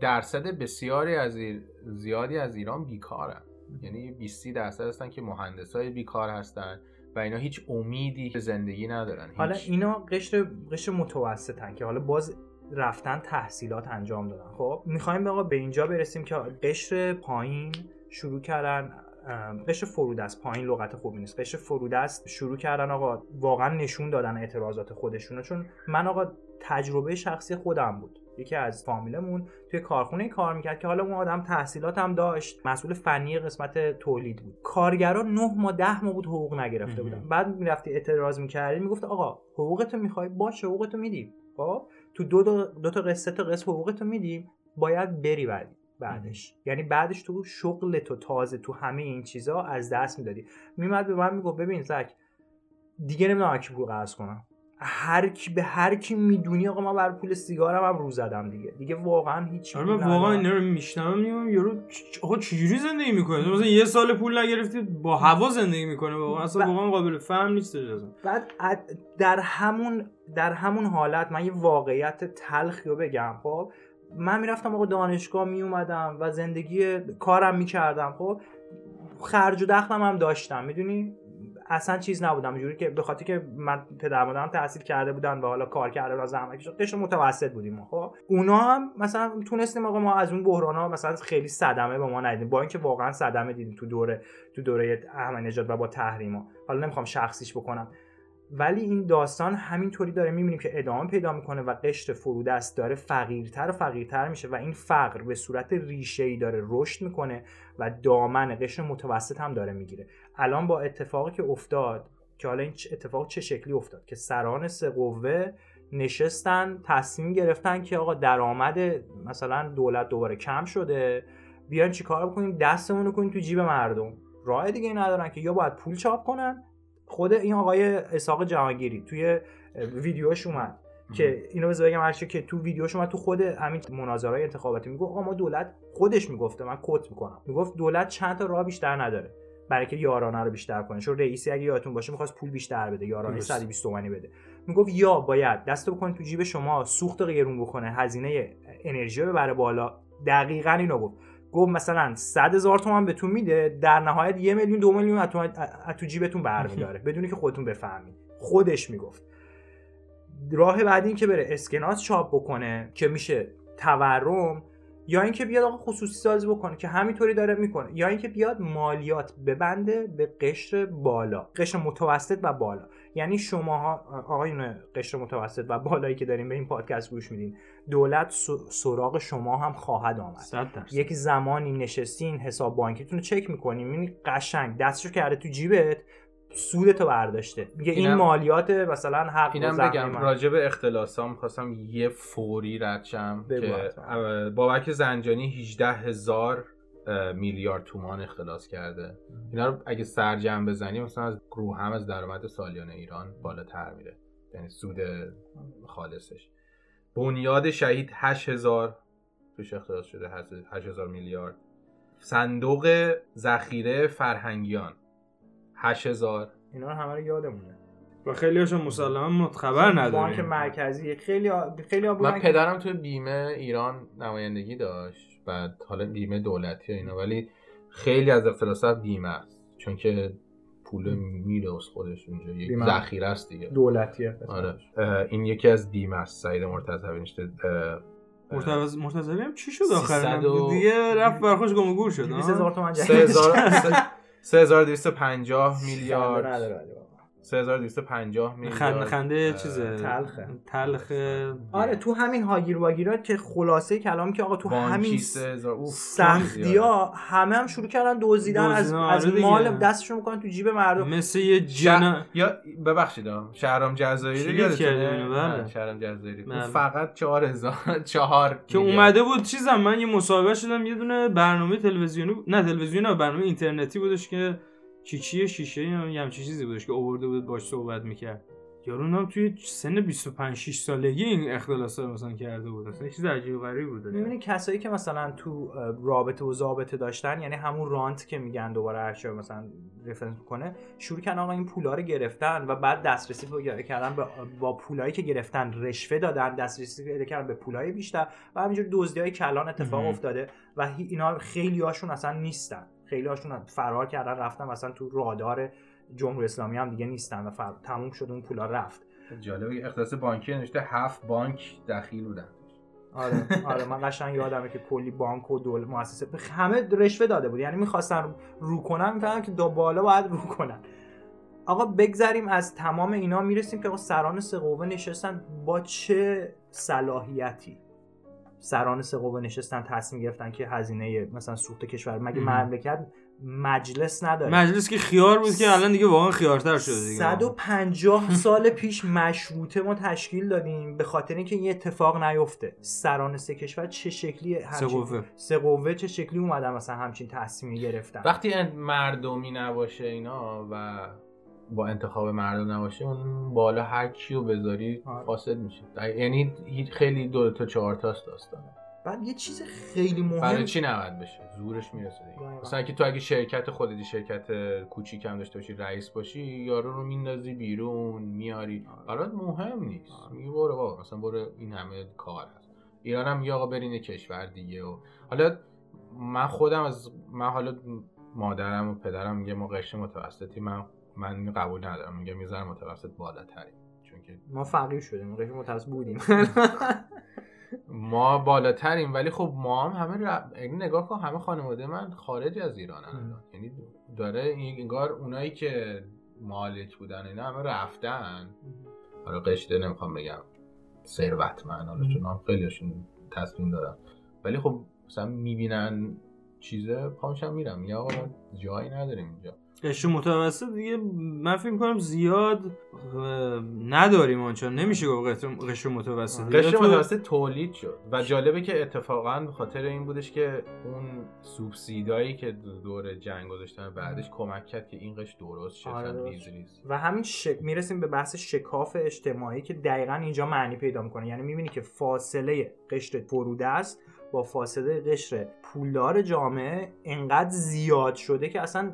درصد بسیاری از زیادی از ایران بیکارن. یعنی 20 درصد هستن که مهندسای بیکار هستن. و اینا هیچ امیدی به زندگی ندارن هیچ. حالا اینا قشر قشر متوسطن که حالا باز رفتن تحصیلات انجام دادن. خب می‌خوایم آقا به اینجا برسیم که قشر پایین شروع کردن قشر فرودست. پایین لغت خوبی نیست. قشر فرودست شروع کردن آقا واقعا نشون دادن اعتراضات خودشونو. چون من آقا تجربه شخصی خودم بود. یکی از فامیلمون توی کارخونه کار می‌کرد که حالا اون آدم تحصیلات هم داشت مسئول فنی قسمت تولید بود. کارگرا نه ماه ده ماه بود حقوق نگرفته. بودن. بعد می‌رفتی اعتراض می‌کردی می‌گفت آقا حقوقتو می‌خوای باش حقوقتو میدیم خب؟ تو دو, دو, دو تا قصه تا قصه حقوقتو میدیم باید بری بعد بعدش. یعنی بعدش تو شغل تو تازه تو همه این چیزا از دست می‌دادی. میمد به من می‌گفت ببین زک دیگه نمی‌دونم کی پول قرض کنم. هر کی به هر کی می‌دونی آقا من بر پول سیگارم هم رو زدم دیگه. دیگه واقعا هیچ آره من واقعا اینا رو میشنوم میگم یارو آقا چجوری زندگی می‌کنه مثلا یه سال پول نگرفتی با هوا زندگی می‌کنه واقعا اصلا ب- واقعا قابل فهم نیست اصلا بعد در همون در همون حالت من یه واقعیت تلخی رو بگم خب؟ من می‌رفتم آقا دانشگاه میومدم و زندگی کارم می‌کردم خب؟ خرج و دخلم هم داشتم می‌دونی؟ اصلا چیز نبودم. اینجوری که به خاطر که من پدر مادرم تحصیل کرده بودن و حالا کار کرده و زحمت کشیدن قشر متوسط بودیم خب؟ اونا هم مثلا تونستیم آقا ما از اون بحران ها مثلا خیلی صدمه به ما ندیدیم. با اینکه واقعا صدمه دیدیم تو دوره تو دوره احمدی نژاد و با تحریما. حالا نمی‌خوام شخصیش بکنم. ولی این داستان همینطوری داره می‌بینیم که ادامه پیدا می‌کنه و قشر فرودست داره فقیرتر و فقیرتر میشه و این فقر به صورت ریشه ای داره رشد می‌کنه و دامن قشر متوسط هم داره می‌گیره. الان با اتفاقی که افتاد که حالا این اتفاق چه شکلی افتاد؟ که سران سه قوه نشستن تصمیم گرفتن که آقا درآمد مثلا دولت دوباره کم شده. بیان چیکار بکنیم؟ دستمون رو کنیم تو جیب مردم. راه دیگه ندارن که یا باید پول چاپ کنن. خود این آقای اساق جهانگیری توی ویدیوش اومد که اینو بذار بگم هرچی که تو ویدیوش اومد تو خود همین مناظرهای انتخاباتی میگه آقا ما دولت خودش می‌گفته من کت می‌کنم. می‌گفت دولت چند تا راه بیشتر نداره. برای که یارانه رو بیشتر کنه. چون رئیسی اگه یادتون باشه می‌خواست پول بیشتر بده یارانه 120 تومانی بده. می‌گفت یا باید دست بکنه تو جیب شما سوخت غیرون بکنه هزینه انرژی رو ببره بالا. دقیقا اینو گفت. گفت مثلا 100 هزار تومان بهتون میده در نهایت یه میلیون دو میلیون از تو جیبتون برمیداره. بدونی که خودتون بفهمید. خودش می‌گفت. راه بعدی این که بره اسکناس چاپ بکنه که میشه تورم یا اینکه بیاد آقا خصوصی سازی بکنه که همینطوری داره می‌کنه یا اینکه بیاد مالیات ببنده به قشر بالا قشر متوسط و بالا. یعنی شماها آقایون قشر متوسط و بالایی که داریم به این پادکست گوش میدین دولت سراغ شما هم خواهد آمد. یک زمانی نشستین حساب بانکیتون رو چک می‌کنین می‌بینی قشنگ دستشو کرده تو جیبت سودتو برداشته. میگه این مالیات مثلا حق اینم بگم راجع به اختلاسام خواستم یه فوری ردشم که بابک زنجانی 18 هزار میلیارد تومان اختلاس کرده. اینا رو اگه سرجم بزنیم مثلا از گروه هم از درآمد سالیانه ایران بالاتر میره. یعنی سود خالصش. بنیاد شهید 8000 توش اختلاس شده 8000 میلیارد. صندوق ذخیره فرهنگیان. 8000 اینا رو همه رو یادمونه. و خیلی هاشون مسلما خبر نداریم. بانک مرکزی خیلی خیلی من پدرم توی بیمه ایران نمایندگی داشت بعد حالا بیمه دولتی اینا ولی خیلی از اختلاسات بیمه است. چون که پول میره از خودش اونجا یک ذخیره است دیگه. دولتیه آره. این یکی از بیمه است سعید مرتضوی. نشته مرتضوی هم چی شد آخر؟ دیگه رفت برخوش گم گور شد 20000 تومان 3250 میلیارد. 3250 میلیارد. خنده خنده چیزه؟ تلخه. تلخ آره تو همین هاگیر واگیرات که خلاصه کلام که آقا تو همین سختی ها همه هم شروع کردن دزدیدن از, از آره مال دستشون می‌کنن تو جیب مردم. مثل یه جنا یا ببخشید شهرام جزایری یادتونه؟ بله. شهرام جزایری فقط 4000 4 که اومده بود چیزم من یه مصاحبه شدم یه دونه برنامه تلویزیونی نه تلویزیونی برنامه اینترنتی بودش که چیچی شیشه یا همچین چیزی بودش که آورده بود باش صحبت می‌کرد. یارو هم توی سن 25 6 سالگی این اختلاس مثلا کرده بود. اصلا چیز عجیب غریب بود. می‌بینی کسایی که مثلا تو رابطه و ضابطه داشتن یعنی همون رانت که میگن دوباره هر مثلا رفرنس کنه شروع کردن آقا این پولا رو گرفتن و بعد دسترسی پیدا کردن با پولایی که گرفتن رشوه دادن دسترسی پیدا کردن به پولای بیشتر و همینجور دزدیای کلان اتفاق افتاده و اینا خیلی هاشون اصلا نیستن. خیلی هاشون فرار کردن رفتن مثلا تو رادار جمهوری اسلامی هم دیگه نیستن و فر... تموم شد اون پولا رفت. جالبه اختصاص بانکی نوشته هفت بانک دخیل بودن. آره آره من قشنگ یادمه که کلی بانک و دول مؤسسه همه رشوه داده بود. یعنی می‌خواستن رو کنن می‌فهمن که دو بالا باید رو کنن. آقا بگذریم از تمام اینا می‌رسیم که آقا سران سه قوه نشستن. با چه صلاحیتی؟ سران سه قوه نشستن تصمیم گرفتن که هزینه مثلا سوخت کشور مگه مملکت مجلس نداره؟ مجلس که خیار بود که الان دیگه واقعا خیارتر شده دیگه. 150 سال پیش مشروطه ما تشکیل دادیم به خاطر اینکه این اتفاق نیفته. سران سه کشور چه شکلی سه قوه چه شکلی اومدن مثلا همچین تصمیمی گرفتن؟ وقتی مردمی نباشه اینا و با انتخاب مردم نباشه اون بالا هر کیو بذاری آره. فاسد میشه. یعنی خیلی دو تا چهار تاست داستانه. بعد یه چیز خیلی مهم برای چی نباید بشه؟ زورش می‌رسه دیگه. مثلا که تو اگه شرکت خودتی شرکت کوچیک هم داشته باشی رئیس باشی یارو رو میندازی بیرون میاری. آره. برات مهم نیست. آره. میگه برو بابا مثلا برو این همه کار هست. ایران هم میگه آقا برین کشور دیگه و حالا من خودم از من حالا مادرم و پدرم میگه ما قشر متوسطی من من قبول ندارم. میگم یه متوسط بالاتری چون که ما فقیر شدیم قشر متوسط بودیم. ما بالاتریم ولی خب ما هم همه ر... یعنی نگاه کن همه خانواده من خارج از ایران الان. یعنی داره انگار اونایی که مالک بودن اینا همه رفتن. حالا قشته نمی‌خوام بگم ثروتمند حالا چون هم خیلیشون تصمیم دارن ولی خب مثلا می‌بینن چیزه پامشم میرم یا آقا جایی نداریم اینجا. قشر متوسط دیگه من فکر کنم زیاد نداریم آنچان نمیشه گفت قشر- متوسط. قشر تو- متوسط تولید شد. و جالبه که اتفاقا به خاطر این بودش که اون سوبسیدایی که دور جنگ گذاشتن بعدش کمک کرد که این قشر درست شد آره، درست ریز ریز. و همین شک... می‌رسیم به بحث شکاف اجتماعی که دقیقا اینجا معنی پیدا می‌کنه. یعنی می‌بینی که فاصله قشر فروده است با فاصله قشر پولدار جامعه انقدر زیاد شده که اصلا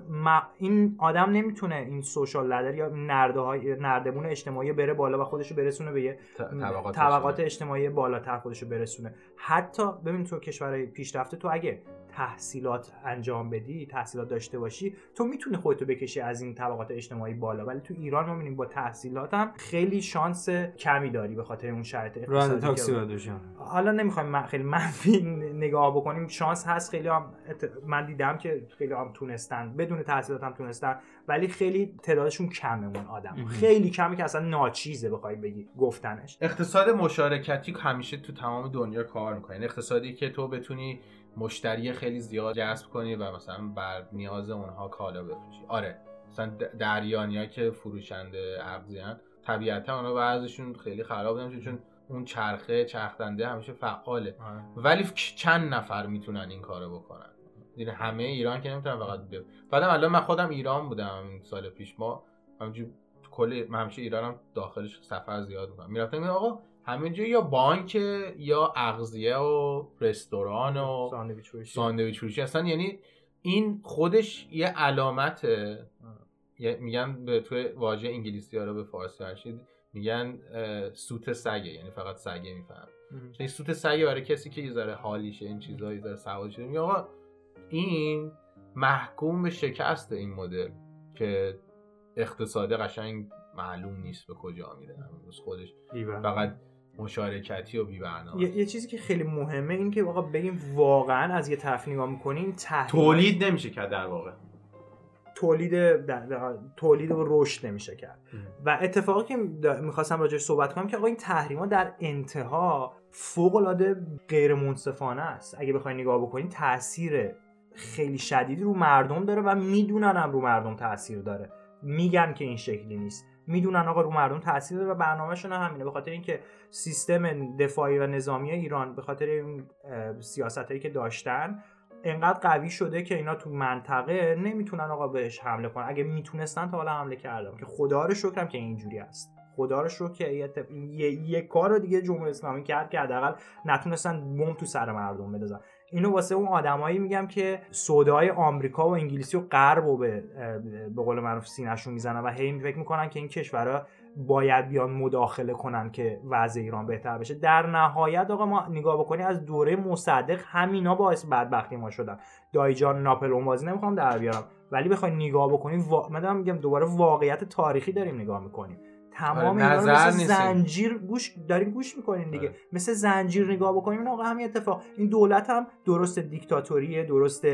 این آدم نمی‌تونه این سوشال لدر یا نرده های نردبون اجتماعی بره بالا و خودشو برسونه به یه طبقات طبقات اجتماعی بالاتر خودشو برسونه. حتی ببین تو کشورهای پیشرفته تو اگه تحصیلات انجام بدی تحصیلات داشته باشی تو می‌تونی خودتو بکشی از این طبقات اجتماعی بالا. ولی تو ایران ما می‌بینیم با تحصیلات هم خیلی شانس کمی داری به خاطر اون شرایط راننده اقتصادی که- حالا نمی‌خوایم من خیلی منفی نگاه بکنیم. شانس هست خیلی هم ات- من دیدم که خیلی هم تونستن بدون تحصیلات هم تونستن ولی خیلی تعدادشون کمه اون آدم. خیلی کمه که اصلا ناچیزه بخوای بگی گفتنش. اقتصاد مشارکتی همیشه تو تمام دنیا کار می‌کنه. این اقتصادی که تو بتونی مشتری خیلی زیاد جذب کنی و مثلا بر نیاز اونها کالا بفروشی. آره مثلا دریانیا که فروشنده ارزیان طبیعتا اونا بعضشون خیلی خراب نمیشه چون اون چرخه چرخدنده همیشه فعاله. ولی ف- چند نفر می‌تونن این کارو بکنن؟ دیگه همه ایران که نمی‌تونن فقط ب... بعدم الان من خودم ایران بودم این سال پیش ما همینجور کل من همیشه ایرانم داخلش سفر زیاد می‌کنم. می‌رفتم آقا همینجا یا بانک یا اغذیه و رستوران و ساندویچ فروشی. ساندویچ فروشی. اصلا یعنی این خودش یه علامته. یه- میگن به توی واژه انگلیسی ها رو به فارسی هرشید میگن سوت سگه. یعنی فقط سگه میفهم مهم. این سوت سگه برای کسی که یه ذره حالیشه این چیزا یه ذره سواد شده میگه آقا این محکوم به شکست این مدل که اقتصاد قشنگ معلوم نیست به کجا میره. امروز خودش فقط مشارکتی و بی برنامه یه،, یه چیزی که خیلی مهمه این که آقا بگیم واقعا از یه طرف نگاه می‌کنین تحریم تولید نمیشه کرد در واقع. تولید در- در- تولید و رشد نمیشه کرد. و اتفاقی که می‌خواستم راجعش صحبت کنم که آقا این تحریما در انتها فوق العاده غیر منصفانه است. اگه بخوای نگاه بکنین تاثیر خیلی شدیدی رو مردم داره و می‌دونن هم رو مردم تاثیر داره. میگن که این شکلی نیست. می‌دونن آقا رو مردم تاثیر داره و برنامهشون هم همینه. به خاطر اینکه سیستم دفاعی و نظامی ایران به خاطر این سیاست هایی که داشتن انقدر قوی شده که اینا تو منطقه نمی‌تونن آقا بهش حمله کنن. اگه می‌تونستن تا حالا حمله کردم. که خدا رو شکرم که اینجوری است. خدا رو شکر که یه, یه, یه کار رو دیگه جمهوری اسلامی کرد که حداقل نتونستن بم تو سر مردم بندازن اینو واسه اون آدمایی میگم که سودای آمریکا و انگلیسی و غرب و به به قول معروف سینه‌شون می‌زنن و هی فکر می‌کنن که این کشورها باید بیان مداخله کنن که وضع ایران بهتر بشه. در نهایت آقا ما نگاه بکنی از دوره مصدق همینا باعث بدبختی ما شدن. دایی جان ناپلئون بازی نمی‌خوام در بیارم. ولی بخوای نگاه بکنی وا... من میگم دوباره واقعیت تاریخی داریم نگاه می‌کنیم. تمام آره، اینا مثل نیستیم. زنجیر گوش داریم گوش می‌کنین دیگه. آره. مثل زنجیر نگاه بکنیم آقا همین اتفاق. این دولت هم درست دیکتاتوریه درست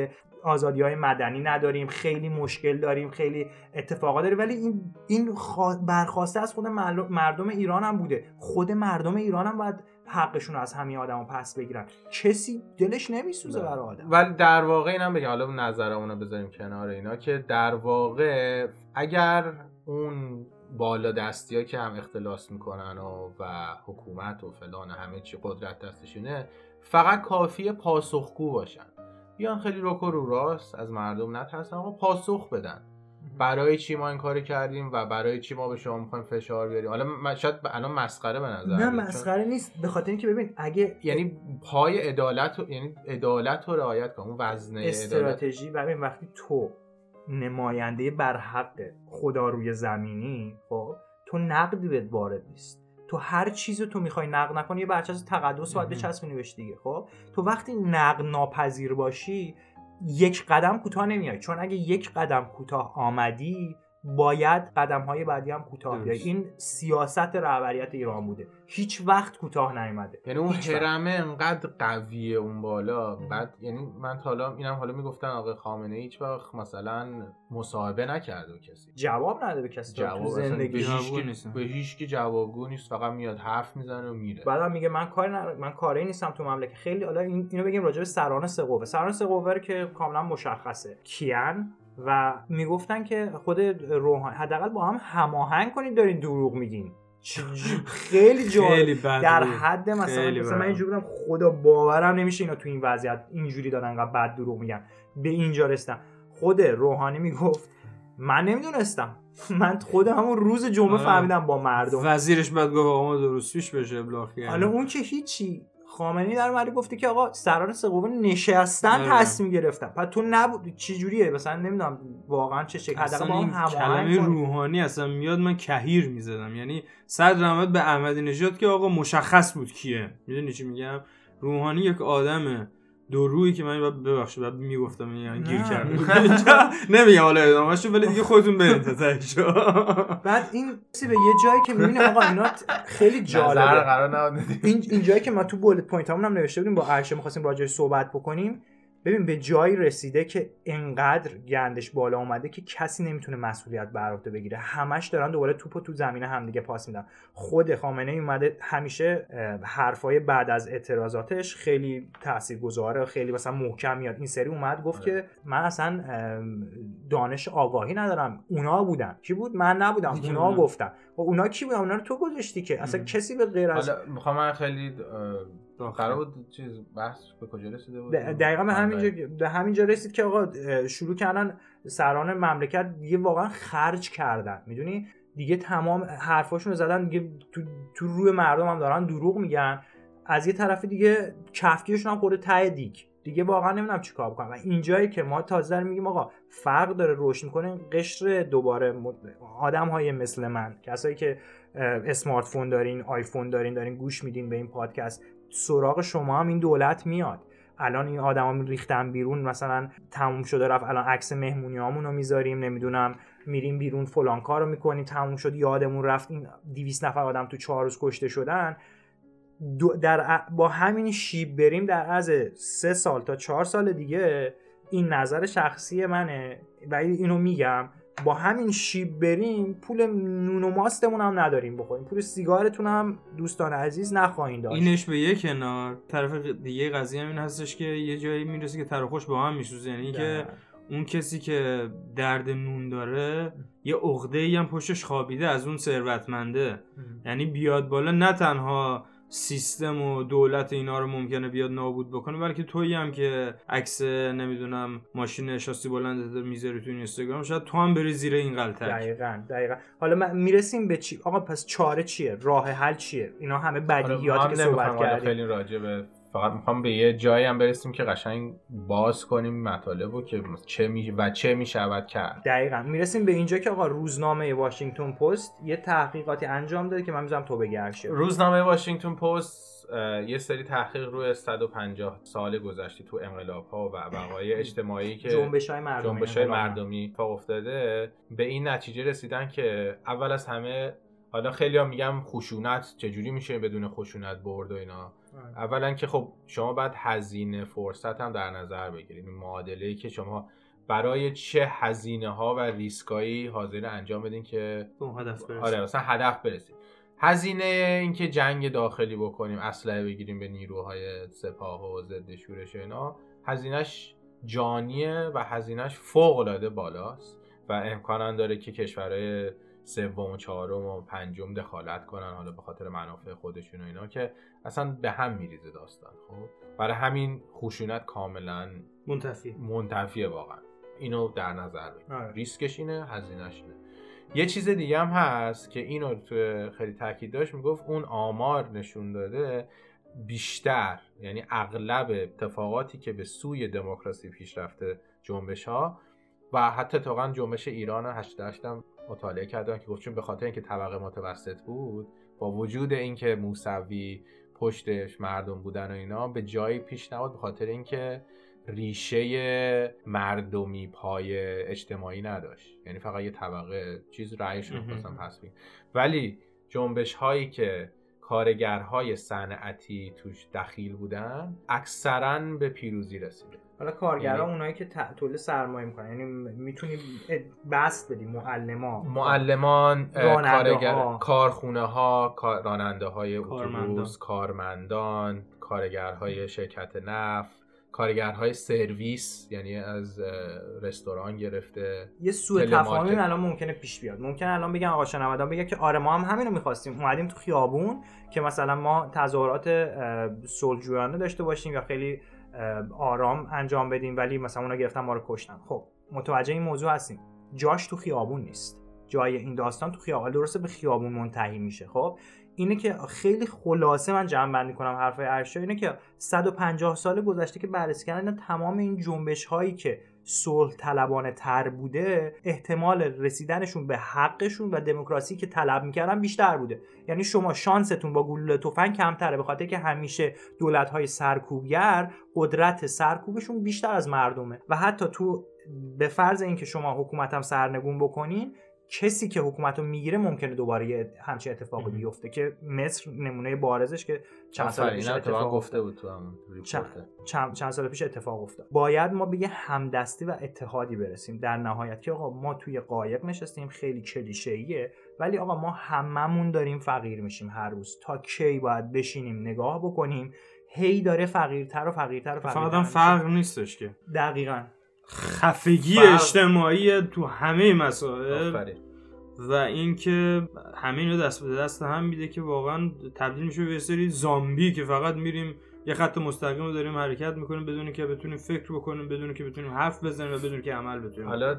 آزادی های مدنی نداریم خیلی مشکل داریم خیلی اتفاقا داریم ولی این این خوا- برخواسته از خود مردم ایران هم بوده. خود مردم ایران هم باید حقشون رو از همین آدم پس بگیرن. کسی دلش نمیسوزه برای آدم. ولی در واقع اینم بگم حالا نظرمون رو بذاریم کنار اینا که در واقع اگر اون بالا دستی ها که هم اختلاس می‌کنن و, و حکومت و فلان و همه چی قدرت دستشونه فقط کافیه پاسخگو باشن. بیان خیلی روک و رو راست از مردم نترسن آقا پاسخ بدن. برای چی ما این کاری کردیم و برای چی ما به شما می‌خوایم فشار بیاریم؟ حالا شاید الان مسخره به نظر نه مسخره نیست. به خاطر اینکه ببین اگه یعنی پای عدالت یعنی عدالت رو رعایت کن اون وزنه عدالت استراتژی. و ببین وقتی تو نماینده بر حق خدا روی زمینی خب تو نقدی بهت وارد نیست. تو هر چیزی تو می‌خوای نقد نکنی یه برچسب تقدس باید. بچسبونی بهش دیگه خب؟ تو وقتی نقد ناپذیر باشی یک قدم کوتاه نمیای. چون اگه یک قدم کوتاه آمدی باید قدم های بعدی هم کوتاه بیای. درست. این سیاست رهبریت ایران بوده. هیچ وقت کوتاه نیومده. یعنی اون انقدر قویه اون بالا. بعد یعنی من تا حالا اینم حالا می‌گفتن آقای خامنه هیچ وقت مثلا مصاحبه نکرده با کسی. جواب نده به کسی. جواب تو به زندگی. به هیچ کی جوابگو نیست. فقط میاد حرف می‌زنه و میره. بعدم میگه من کاری نر... من کاری نیستم تو مملکت. خیلی حالا این... اینو بگیم راجع به سران سه قوه سران سه قوه رو که کاملا مشخصه. کیان و می‌گفتن که خود روحانی حداقل با هم هماهنگ کنید دارین دروغ میگین. خیلی جالب. در. حد مثلا مثلا من. اینجوری بودم خدا باورم نمیشه اینا تو این وضعیت اینجوری دارن انقدر بد دروغ میگن. به اینجا رسیدم خود روحانی می‌گفت من نمی‌دونستم. من خودم همون روز جمعه. فهمیدم با مردم. وزیرش بعد گفت آقا ما درست پیش بشه ابلاغ کرد حالا اون که هیچی. خامنه‌ای در اومده گفته که آقا سران سه قوه نشستن آره. تصمیم گرفتن. پس تو نبود. چه جوریه؟ مثلا نمی‌دونم واقعا چه شکل حداقل اصلا با هم این هماهنگ کلمه. روحانی اصلا میاد من کهیر می‌زدم. یعنی صد رحمت به احمدی نژاد که آقا مشخص بود کیه. می‌دونی چی میگم؟ روحانی یک آدمه. دو رویی که من ببخشید بعد می‌گفتم یعنی گیر. کردم نمیگم حالا ادامهش ولی دیگه خودتون برید تا. بعد این چیزی به یه جایی که می‌بینی آقا اینا خیلی جالبه قرار نبود این این جایی که ما تو bullet point همون هم نوشته بودیم با عرشه می‌خواستیم راجعش صحبت بکنیم ببین به جایی رسیده که انقدر گندش بالا اومده که کسی نمی‌تونه مسئولیت بر عهده بگیره. همش دارن دوباره توپو تو زمین همدیگه پاس میدن. خود خامنه ای اومده همیشه حرفای بعد از اعتراضاتش خیلی تاثیرگذاره خیلی مثلا محکم میاد. این سری اومد گفت آره. که من اصلا دانش آگاهی ندارم. اونا بودن. کی بود؟ من نبودم. اونا اونا. گفتن. و اونا کی بودن؟ اونا رو تو گذاشتی که. اصلا ام. کسی به غیر از حالا من خیلی. قرار بود چیز بحث به کجا رسیده بود؟ دقیقا به. همینجا به همینجا رسید که آقا شروع کردن سران مملکت دیگه واقعا خرج کردن می‌دونی؟ دیگه تمام حرفاشون رو زدن دیگه تو, تو روی مردم هم دارن دروغ میگن. از یه طرف دیگه کفگیرشون هم خورده ته دیگ. دیگه واقعا نمی‌دونم چیکار بکنم و اینجایی که ما تازه داریم میگیم آقا فرق داره رشد می‌کنه قشر دوباره آدم های مثل من کسایی که اسمارت فون دارین آیفون دارین دارین گوش میدین به این پادکست. سراغ شما هم این دولت میاد. الان این آدما ریختن بیرون مثلا تموم شده رفت الان عکس مهمونیامون رو می‌ذاریم نمی‌دونم میریم بیرون فلان کارو می‌کنیم تموم شد یادمون رفت این 200 نفر آدم تو چهار روز کشته شدن. در با همین شیب بریم در از سه سال تا چهار سال دیگه این نظر شخصی منه. و اینو میگم با همین شیب بریم پول نون و ماستمون هم نداریم بخوریم. پول سیگارتون هم دوستان عزیز نخواهید داشت. اینش به یه کنار. طرف دیگه قضیه هم این هستش که یه جایی می‌رسه که تر و خوش با هم میسوزه یعنی که اون کسی که درد نون داره یه عقده هم پشتش خوابیده از اون ثروتمنده. یعنی بیاد بالا نه تنها سیستم و دولت اینا رو ممکنه بیاد نابود بکنه. بلکه تویی هم که عکس نمی‌دونم ماشین شاسی بلند می‌ذاری تو اینستاگرام شاید تو هم بری زیر این غلطک دقیقا دقیقا. حالا من می‌رسیم به چی؟ آقا پس چاره چیه؟ راه حل چیه؟ اینا همه آره، ما بدیهیاتی هم که صحبت کردیم. خیلی راجع به فقط می‌خوام به یه جایی هم برسیم که قشنگ باز کنیم مطالب رو که چه می و چه می‌شود کرد. دقیقا. می‌رسیم به اینجا که آقا روزنامه واشنگتن پست یه تحقیقاتی انجام داده که من می‌ذارم تو بگرشه روزنامه واشنگتن پست یه سری تحقیق روی 150 سال گذشته تو انقلاب ها و وقایع اجتماعی که جنبش های مردمی جنبش های. مردمی افتاده به این نتیجه رسیدن که اول از همه حالا خیلی ها میگم خشونت چجوری میشه بدون خشونت برد و اینا. اولا که خب شما باید هزینه فرصت هم در نظر بگیرید. این معادله ای که شما برای چه هزینه ها و ریسکایی حاضر انجام بدین که هدف برسی. آره مثلا هدف برسید. هزینه اینکه جنگ داخلی بکنیم اسلحه بگیریم به نیروهای سپاه و ضد شورش و اینا هزینهش جانیه و هزینهش فوق العاده بالاست و امکان داره که کشورهای سوم و چهارم و پنجم دخالت کنن حالا به خاطر منافع خودشون و اینا که اصلا به هم میریزه داستان خب؟ برای همین خشونت کاملا منتفی منتفیه واقعا. اینو در نظر بگیر. آره. ریسکش اینه هزینهش اینه. یه چیز دیگه هم هست که اینو تو خیلی تاکید داشت می‌گفت اون آمار نشون داده بیشتر یعنی اغلب اتفاقاتی که به سوی دموکراسی پیش رفته جنبش ها و حتی اتفاقا جنبش ایران 88 هم مطالعه کردن که گفت چون به خاطر اینکه طبقه متوسط بود با وجود اینکه موسوی پشتش مردم بودن و اینا به جایی پیش نبود به خاطر اینکه ریشه مردمی پای اجتماعی نداشت. یعنی فقط یه طبقه چیز رأیشون رو خواستن پس بگیرن ولی جنبش هایی که کارگرهای صنعتی توش دخیل بودن اکثرا به پیروزی رسیده حالا کارگرا یعنی- اونایی که ت- تولید سرمایه می‌کنن یعنی می‌تونی بست بدی معلما معلمان کارگر ها. کارخونه ها راننده های کارمندان. اتوبوس کارمندان کارگرهای شرکت نفت کارگرهای سرویس یعنی از رستوران گرفته یه سوء. تفاهمی الان ممکنه پیش بیاد ممکنه الان بگن آقا شنوندان بگه که آره ما هم همینو می‌خواستیم اومدیم تو خیابون که مثلا ما تظاهرات اه، صلحجویانه داشته باشیم یا خیلی آرام انجام بدیم ولی مثلا اونا گرفتن ما رو کشتن. خب متوجه این موضوع هستیم. جاش تو خیابون نیست. جای این داستان تو خیابون درسته به خیابون منتهی میشه. خب اینه که خیلی خلاصه من جمع بندی کنم حرفای ارشا اینه که 150 سال گذشته که بررسی کردن تمام این جنبش هایی که صلح طلبانه تر بوده احتمال رسیدنشون به حقشون و دموکراسی که طلب می‌کردن بیشتر بوده. یعنی شما شانستون با گلوله تفنگ کمتره به خاطر که همیشه دولت های سرکوبگر قدرت سرکوبشون بیشتر از مردمه. و حتی تو به فرض اینکه شما حکومت هم سرنگون بکنین کسی که حکومت رو می‌گیره ممکنه دوباره یه همچین اتفاقی. بیفته که مصر نمونه بارزش که چند سال پیش اتفاق گفته بود تو همون چند, چند, چند سال پیش اتفاق افتاد. باید ما به یه همدستی و اتحادی برسیم. در نهایت که آقا ما توی قایق نشستیم خیلی کلیشه‌ایه ولی آقا ما هممون داریم فقیر میشیم هر روز. تا کی باید بشینیم نگاه بکنیم هی داره فقیرتر و فقیرتر و فقیرتر فقط. فرق نیستش که. دقیقا. خفگی اجتماعی تو همه مسائل. و اینکه همین رو دست به دست هم میده که واقعا تبدیل میشه به یه سری زامبی که فقط میریم یه خط مستقیم رو داریم حرکت می‌کنیم بدون که بتونیم فکر بکنیم بدون که بتونیم حرف بزنیم و بدون که عمل بتونیم. حالا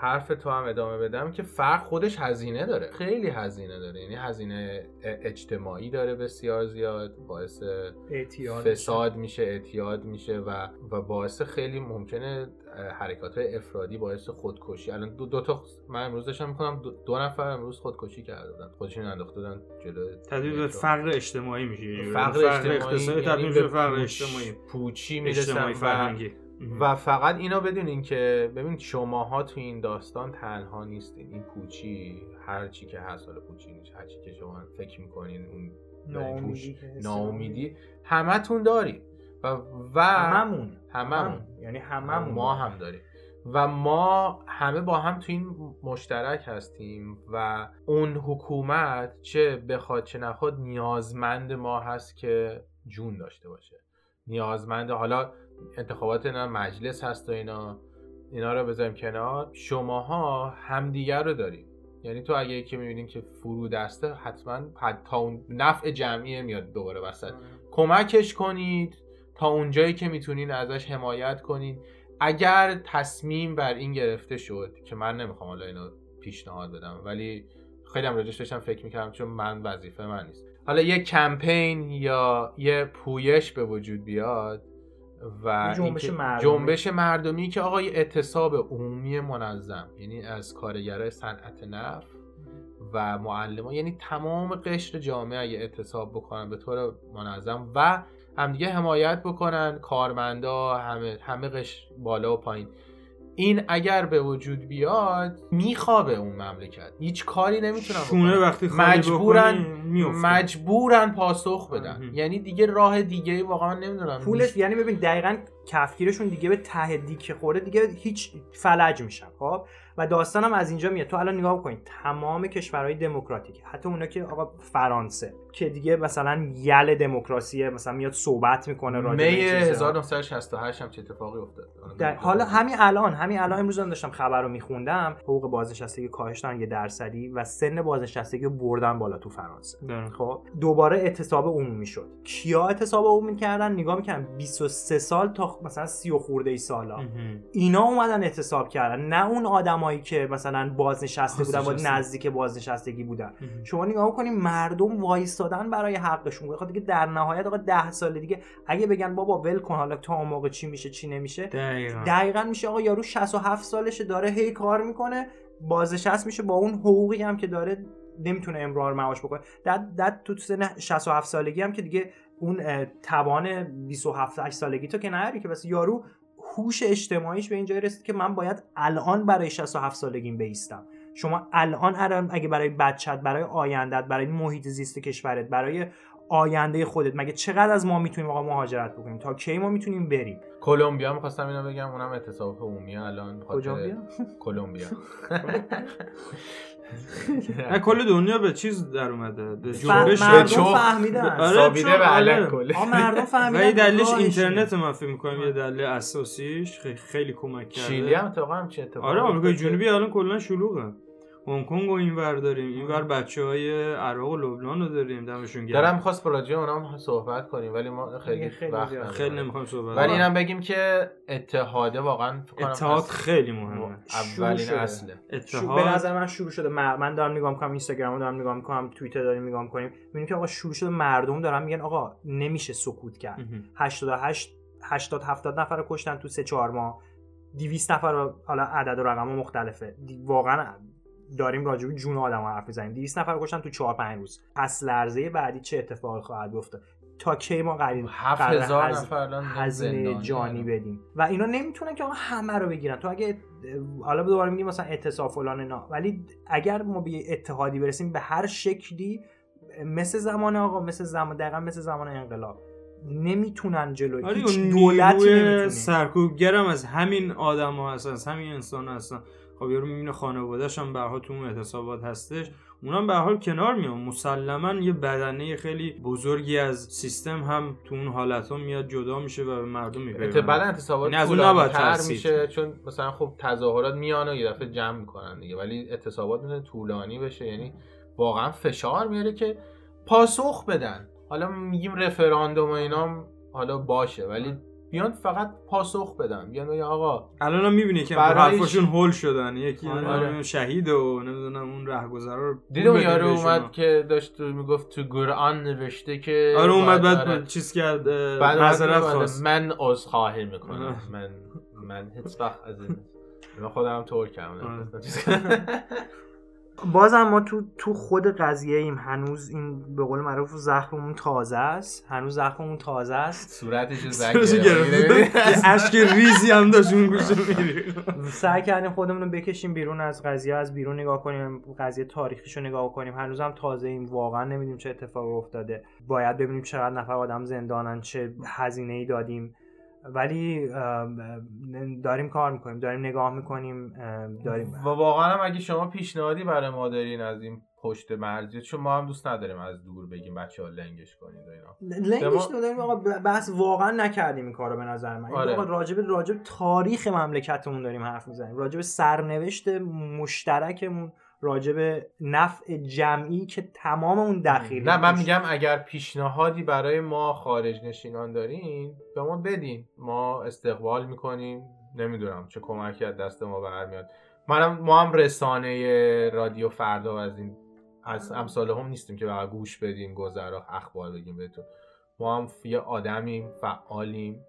حرف تو هم ادامه بدم که فرق خودش هزینه داره. خیلی هزینه داره. یعنی هزینه اجتماعی داره بسیار زیاد باعث فساد میشه اعتیاد میشه و و باعث خیلی ممکنه حرکات افرادی باعث خودکشی. الان دو, دو تا من امروز داشتم می‌کنم دو, دو نفر امروز خودکشی کرده بودن. خودشون انداخته بودن جلو تبدیل به. فقر اجتماعی میشه. یعنی فقر اجتماعی اقتصادی یعنی تبدیل میشه به فقر اجتماعی. پوچی اجتماعی و فرهنگی. و فقط اینو بدونین که ببین شماها تو این داستان تنها نیستین. این پوچی هر چی که هست حالا پوچی نیست هر چی که شما فکر می‌کنین اون ناامیدی ناامیدی. همتون داریم و و هممون. هممون. یعنی هممون. ما هم داریم. و ما همه با هم تو این مشترک هستیم و اون حکومت چه بخواد چه نخواد نیازمند ما هست که جون داشته باشه. نیازمند حالا انتخابات اینا مجلس هست و اینا اینا رو بذاریم کنار. شماها همدیگر رو داریم. یعنی تو اگه یکی می‌بینین که فرو دسته حتما حد- تا اون نفع جمعی میاد دوباره وسط. کمکش کنید تا اونجایی که می‌تونین ازش حمایت کنید اگر تصمیم بر این گرفته شد که من نمی‌خوام حالا اینو پیشنهاد بدم ولی خیلی هم راجعش داشتم فکر می‌کردم چون من وظیفه من نیست. حالا یه کمپین یا یه پویش به وجود بیاد و یه جنبش مردمی. جنبش مردمی که آقا یه اعتصاب عمومی منظم یعنی از کارگرای صنعت نفت و معلمان یعنی تمام قشر جامعه اگه اعتصاب بکنن به طور منظم و همدیگه حمایت بکنن کارمندا همه همه قشر بالا و پایین این اگر به وجود بیاد میخوابه اون مملکت هیچ کاری نمی‌تونن شونه. وقتی مجبورن. مجبورن پاسخ بدن آره. یعنی دیگه راه دیگه واقعا نمی‌دونم پولش یعنی ببین دقیقا کفگیرشون دیگه به ته دیگه خوره دیگه هیچ فلج میشن خب و داستانم از اینجا میاد تو الان نگاه بکنید تمام کشورهای دموکراتیک حتی اونا که آقا فرانسه که دیگه مثلا یل دموکراسیه مثلا میاد صحبت می‌کنه راجع به می این چیزا. 1968 هم چه اتفاقی افتاد در حالا همین الان همین الان امروز هم داشتم خبر رو میخوندم حقوق بازنشستگی کاهش دادن یه درصدی و سن بازنشستگی رو بردن بالا تو فرانسه. خب دوباره اعتصاب عمومی شد کیا اعتصاب عمومی کردن نگاه می‌کردن 23 سال تا مثلا 30 و خورده ای سالا. اینا اومدن اعتصاب کردن نه اون آدمایی که مثلا بازنشسته بودن و. نزدیک بازنشستگی بودن. شما نگاه کنید مردم وایستادن برای حقشون. بخاطر دیگه در نهایت آقا 10 سال دیگه اگه بگن بابا ول کن حالا تا اون موقع چی میشه چی نمیشه دقیقا. دقیقا میشه آقا یارو 67 سالشه داره هی کار می‌کنه بازنشست میشه با اون حقوقی هم که داره نمی‌تونه امرار معاش بکنه. در, در تو سن 67 سالگی هم که دیگه اون توان 27 8 سالگی تو که نداری که بس یارو هوش اجتماعیش به اینجا رسید که من باید الان برای 67 سالگیم بیستم. شما الان الان اگه برای بچت برای آیندت برای محیط زیست کشورت برای آینده خودت مگه چقدر از ما می‌تونیم آقا مهاجرت بکنیم؟ تا کی ما می‌تونیم بریم؟ کلمبیا می‌خواستم اینو بگم اونم اتصالات عمومی. الان کجا بیا کلمبیا. نه کل دنیا به چیز در اومده. به جنبش مردم. فهمیدن. آره، به علک آره. کله آ مردم فهمیدن. این دلیلش اینترنت. من فکر می‌کنم یه دلیل اساسیش خیلی, کمک کرده. شیلی هم اتفاقا هم چه اتفاقی آره آمریکای جنوبی الان کلا شلوغه. هنگ کنگ و اینور داریم. اینور بچه های عراق و لبنان رو داریم. دمشون گرم. دارم می‌خواست راجع به اونام صحبت کنیم ولی ما خیلی, خیلی وقت. خیلی نمی‌خوام صحبت ولی. اینم بگیم که اتحاده واقعا فکر کنم اتحاد خیلی مهمه. اولین. اصله. شو- به اتحاد نظر من شروع شده. من دارم نگاه می‌کنم اینستاگرام رو دارم نگاه می‌کنم توییتر داریم نگاه می‌کنیم. می‌بینیم که آقا شروع شده مردم دارن میگن آقا نمیشه سکوت کرد. مهم. 88 80 70 نفر رو کشتن تو 3 4 ماه. 200 نفر حالا عدد و رقم مختلفه. واقعا داریم راجع به جون آدم حرف می‌زنیم. 200 نفر کشتن تو 4 5 روز. پس لرزه بعدی چه اتفاقی خواهد بیفته تا کی ما قرار هزار هز- نفر الان هزینه جانی. بدیم. و اینا نمی‌تونن که همه رو بگیرن. تو اگه حالا دوباره میگیم مثلا اتصال فلان نه ولی اگر ما به اتحادی برسیم به هر شکلی مثل زمان آقا مثل زمان دقیقا مثل زمان انقلاب. نمی‌تونن جلوی آره هیچ دولتی نمی‌تونه سرکوبگرم از همین آدم ها هستن از همین انسان هستن. خب یارو می‌بینه خانوادهش هم به تو اون اعتصابات هستش. اونم به هر حال کنار میان. مسلما یه بدنه خیلی بزرگی از سیستم هم تو اون حالت ها میاد جدا میشه و به مردم میپیونه بعد انتصابات یعنی از اون. میشه چون مثلا خب تظاهرات میان و یه دفعه جمع می‌کنن دیگه. ولی اعتصابات می‌تونه طولانی بشه. یعنی واقعا فشار میاره که پاسخ بدن. حالا میگیم رفراندوم و اینا حالا باشه ولی بیان فقط پاسخ بدن بیان بگن آقا الان هم می‌بینی که برای حرفاشون هول شدن یکی آره. نمی‌دونم شهید و نمی‌دونم اون رهگذرا رو دیدم یارو. اومد که داشت تو می‌گفت تو قرآن نوشته که آره اومد بعد آره. چیز کرد معذرت خواست من عذرخواهی می‌کنم آه. من من هیچ وقت از این من خودم ترکم آره. بازم ما تو تو خود قضیه ایم. هنوز این به قول معروف زخممون تازه است. هنوز زخممون تازه است. صورتش رو زنگ گرفت. اشک ریزی هم داشت اون گوشه میری سعی کردیم خودمون رو بکشیم بیرون از قضیه از بیرون نگاه کنیم قضیه تاریخیش رو نگاه کنیم. هنوز هم تازه ایم. واقعا نمی‌دونیم چه اتفاقی افتاده. باید ببینیم چقدر نفر آدم زندانن چه هزینه ای دادیم. ولی داریم کار می‌کنیم داریم نگاه می‌کنیم داریم. و واقعا هم اگه شما پیشنهادی برای ما دارین از این پشت مرزی چون ما هم دوست نداریم از دور بگیم بچه ها لنگش کنید و اینا. لنگش ما- داریم آقا بحث واقعا نکردیم این کارو به نظر من. آره. آقا راجب راجب تاریخ مملکتمون داریم حرف می‌زنیم. راجب سرنوشت مشترکمون. راجب نفع جمعی که تمام اون دخیل نه من میگم اگر پیشنهادی برای ما خارج نشینان دارین به ما بدین. ما استقبال می‌کنیم. نمی‌دونم چه کمکی از دست ما برمیاد. منم ما هم رسانه رادیو فردا و از این از امثال هم نیستیم که فقط گوش بدیم گذرا اخبار بگیم بهتون. ما هم یه آدمیم فعالیم.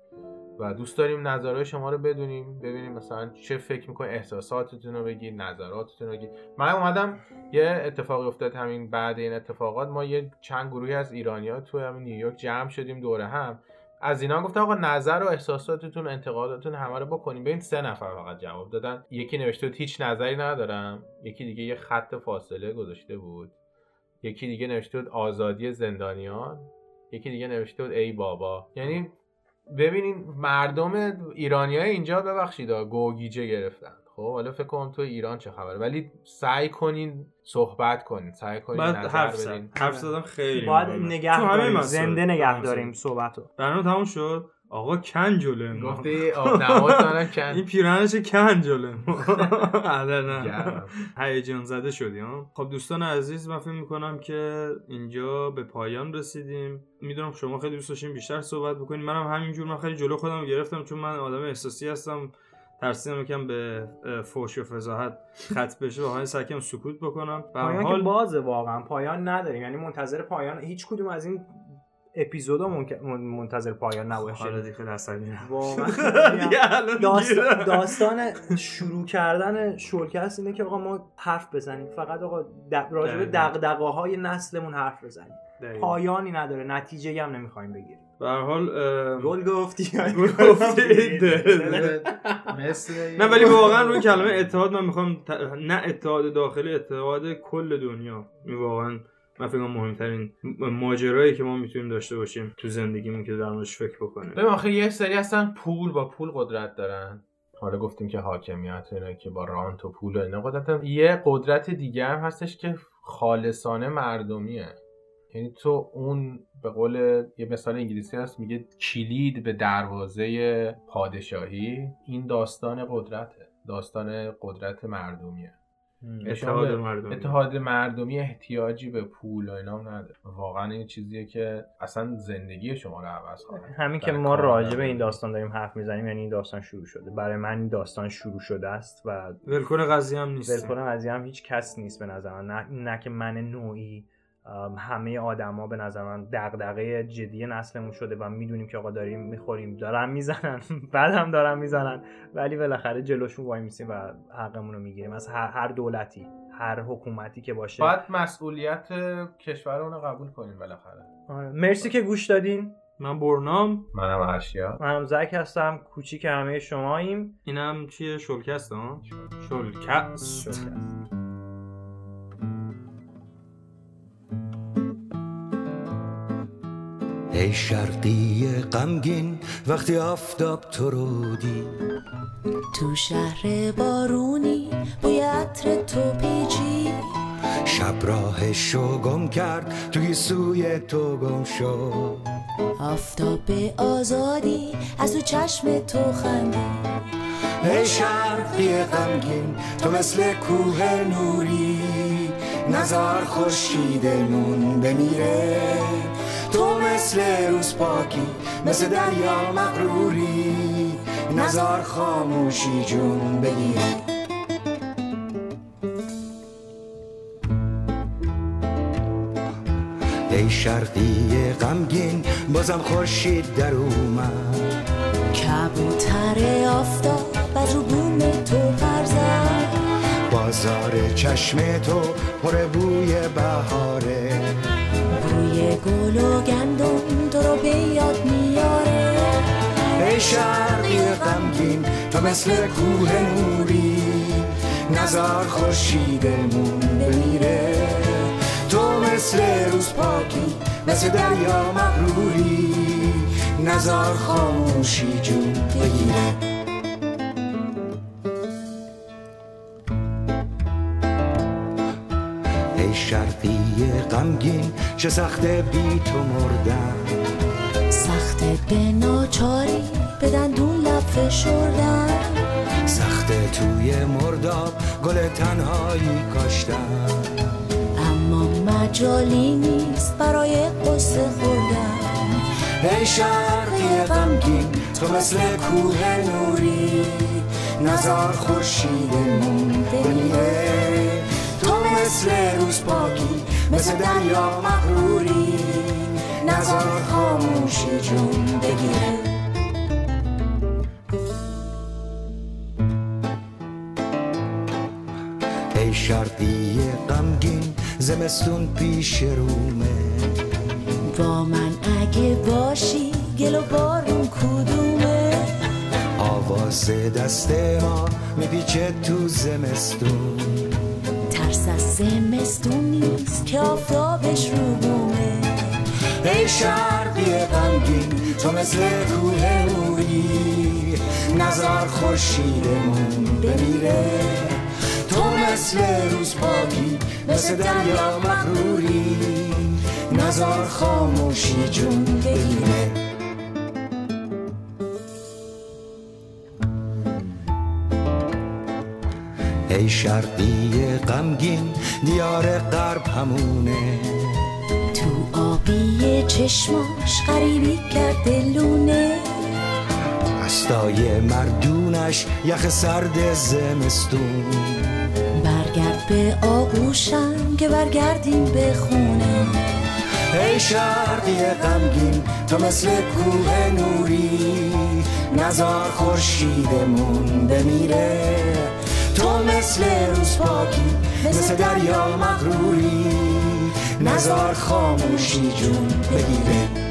و دوست داریم نظرهای شما رو بدونیم ببینیم مثلا چه فکر می‌کنید احساساتتون رو بگید نظراتتون رو بگید من اومدم یه اتفاقی افتاد همین بعد این اتفاقات. ما یه چند گروهی از ایرانیا تو همین نیویورک جمع شدیم دوره هم. از اینا گفتم آقا نظر و احساساتتون انتقاداتتون همه رو بکنیم. ببین سه نفر فقط جواب دادن. یکی نوشته بود هیچ نظری ندارم. یکی دیگه یه خط فاصله گذاشته بود. یکی دیگه نوشته بود آزادی زندانیان. یکی دیگه نوشته بود ای بابا. یعنی ببینین مردم ایرانی های اینجا ببخشید گوگیجه گرفتن خب حالا فکر کنم تو ایران چه خبره ولی سعی کنین صحبت کنین سعی کنین نظر حرف بدین حرف زدم خیلی باید. نگه داریم. زنده نگه. داریم صحبتو برنامه تموم شد آقا کن جلوی ما. گفتی آب نمازانم این کن. پیرانش کن جلوی ما. آره نه. هیجان زده شدی ها خب دوستان عزیز من فکر می‌کنم که اینجا به پایان رسیدیم. می‌دونم شما خیلی دوست داشتین بیشتر صحبت بکنیم منم همینجور من خیلی جلو خودم گرفتم چون من آدم احساسی هستم. ترسیدم یکم به فحش و فضاحت خط بشه. واقعا سعی کردم سکوت بکنم. به حال بازه واقعا. پایان نداریم. یعنی منتظر پایان هیچ کدوم از این اپیزودا منتظر پایان نباشه. حالا دیگه داستان. داستان شروع کردن شولکست اینه که آقا ما حرف بزنیم. فقط آقا راجع به. دغدغه های نسلمون حرف بزنیم. پایانی نداره. نتیجه هم نمی‌خوایم بگیریم. به هر حال گل گفتی. گل گفتی. مثل نه ولی واقعا روی کلمه اتحاد من می‌خوام نه اتحاد داخلی اتحاد کل دنیا. این واقعا من فکر مهمترین ماجرایی که ما می‌تونیم داشته باشیم تو زندگیمون که در موردش فکر بکنیم. ببین آخه یه سری هستن پول با پول قدرت دارن. حالا گفتیم که حاکمیت اینا که با رانت و پول و اینا قدرت. یه قدرت دیگه هم هستش که خالصانه مردمیه. یعنی تو اون به قول یه مثال انگلیسی هست میگه کلید به دروازه پادشاهی این داستان قدرته. داستان قدرت مردمیه. اتحاد شما مردم اتحاد مردمی احتیاجی به پول و اینا نداره. واقعا این چیزیه که اصلا زندگی شما رو عوض خواهد. همین که ما راجع به مردمی. این داستان داریم حرف می‌زنیم یعنی این داستان شروع شده. برای من این داستان شروع شده است و ولکن قضیه هم نیست. ولکن قضیه هم هیچ کس نیست به نظر من. نه, نه که من نوعی همه آدما به نظر من دغدغه جدی نسلمون شده و می‌دونیم که آقا داریم می‌خوریم دارن می‌زنن بعد هم دارن می‌زنن ولی بالاخره جلوشون وای میسیم و حقمون رو می‌گیریم. از هر, هر دولتی هر حکومتی که باشه. باید مسئولیت کشورمون رو قبول کنیم بالاخره. آره. مرسی که گوش دادین. من برنام. منم ارشیا. منم زک هستم. کوچیک همه شماییم. اینم چیه؟ شلکست ها؟ شلکست. شکر. ای شرقی غمگین وقتی آفتاب تو رو دید. تو شهر بارونی بوی عطر تو پیچی شب راهشو گم کرد توی سوی تو گم شد. آفتاب آزادی از تو چشم تو خندی ای شرقی غمگین تو مثل کوه نوری. نزار خورشیدمون بمیره. تو مثل روز پاکی مثل دریا مغروری. نزار خاموشی جون بگیره ای شرقی غمگین بازم خورشید در اومد. کبوتر آفتاب از رو بوم تو پرزد. بازار چشم تو پر بوی بهاره. گل و گندم تو رو به یاد میاره. ای شرقی غمگین تو مثل کوه نوری. نزار خورشیدمون بمیره. تو مثل روز پاکی مثل دریا مغروری. نزار خاموشی جون بگیره. شرقی غمگین چه سخت بی تو مردن. سخت به ناچاری به دندون لب فشردن. سخت توی مرداب گل تنهایی کاشتن. اما مجالی نیست برای قصه خوردن. ای شرقی غمگین تو مثل کوه نوری. نزار خورشیدمون بمیره تو مثل روز پاکی مثل دریا مغروری نزار خاموشی جون بگیره. ای شرقی غمگین زمستون پیش رومه. با من اگه باشی گل و بارون کدومه؟ آواز دست ما میپیچه تو زمستون. زمستون نیست که آفتابش رو بومه. ای شرقی غمگین تو مثل کوه نوری نزار خورشیدمون بمیره. تو مثل روز پاکی مثل دریا مغروری. نزار خاموشی جون بگیره. ای شرقی غمگین دیار غرب همونه. تو آبی چشماش غریبی کرده لونه. دستای مردونش یخ سرد زمستون. برگرد به آغوشم که برگردیم به خونه. ای شرقی غمگین تو مثل کوه نوری. نزار خورشیدمون بمیره. تو مثل روز پاکی مثل دریا مغروری نزار خاموشی جون بگیره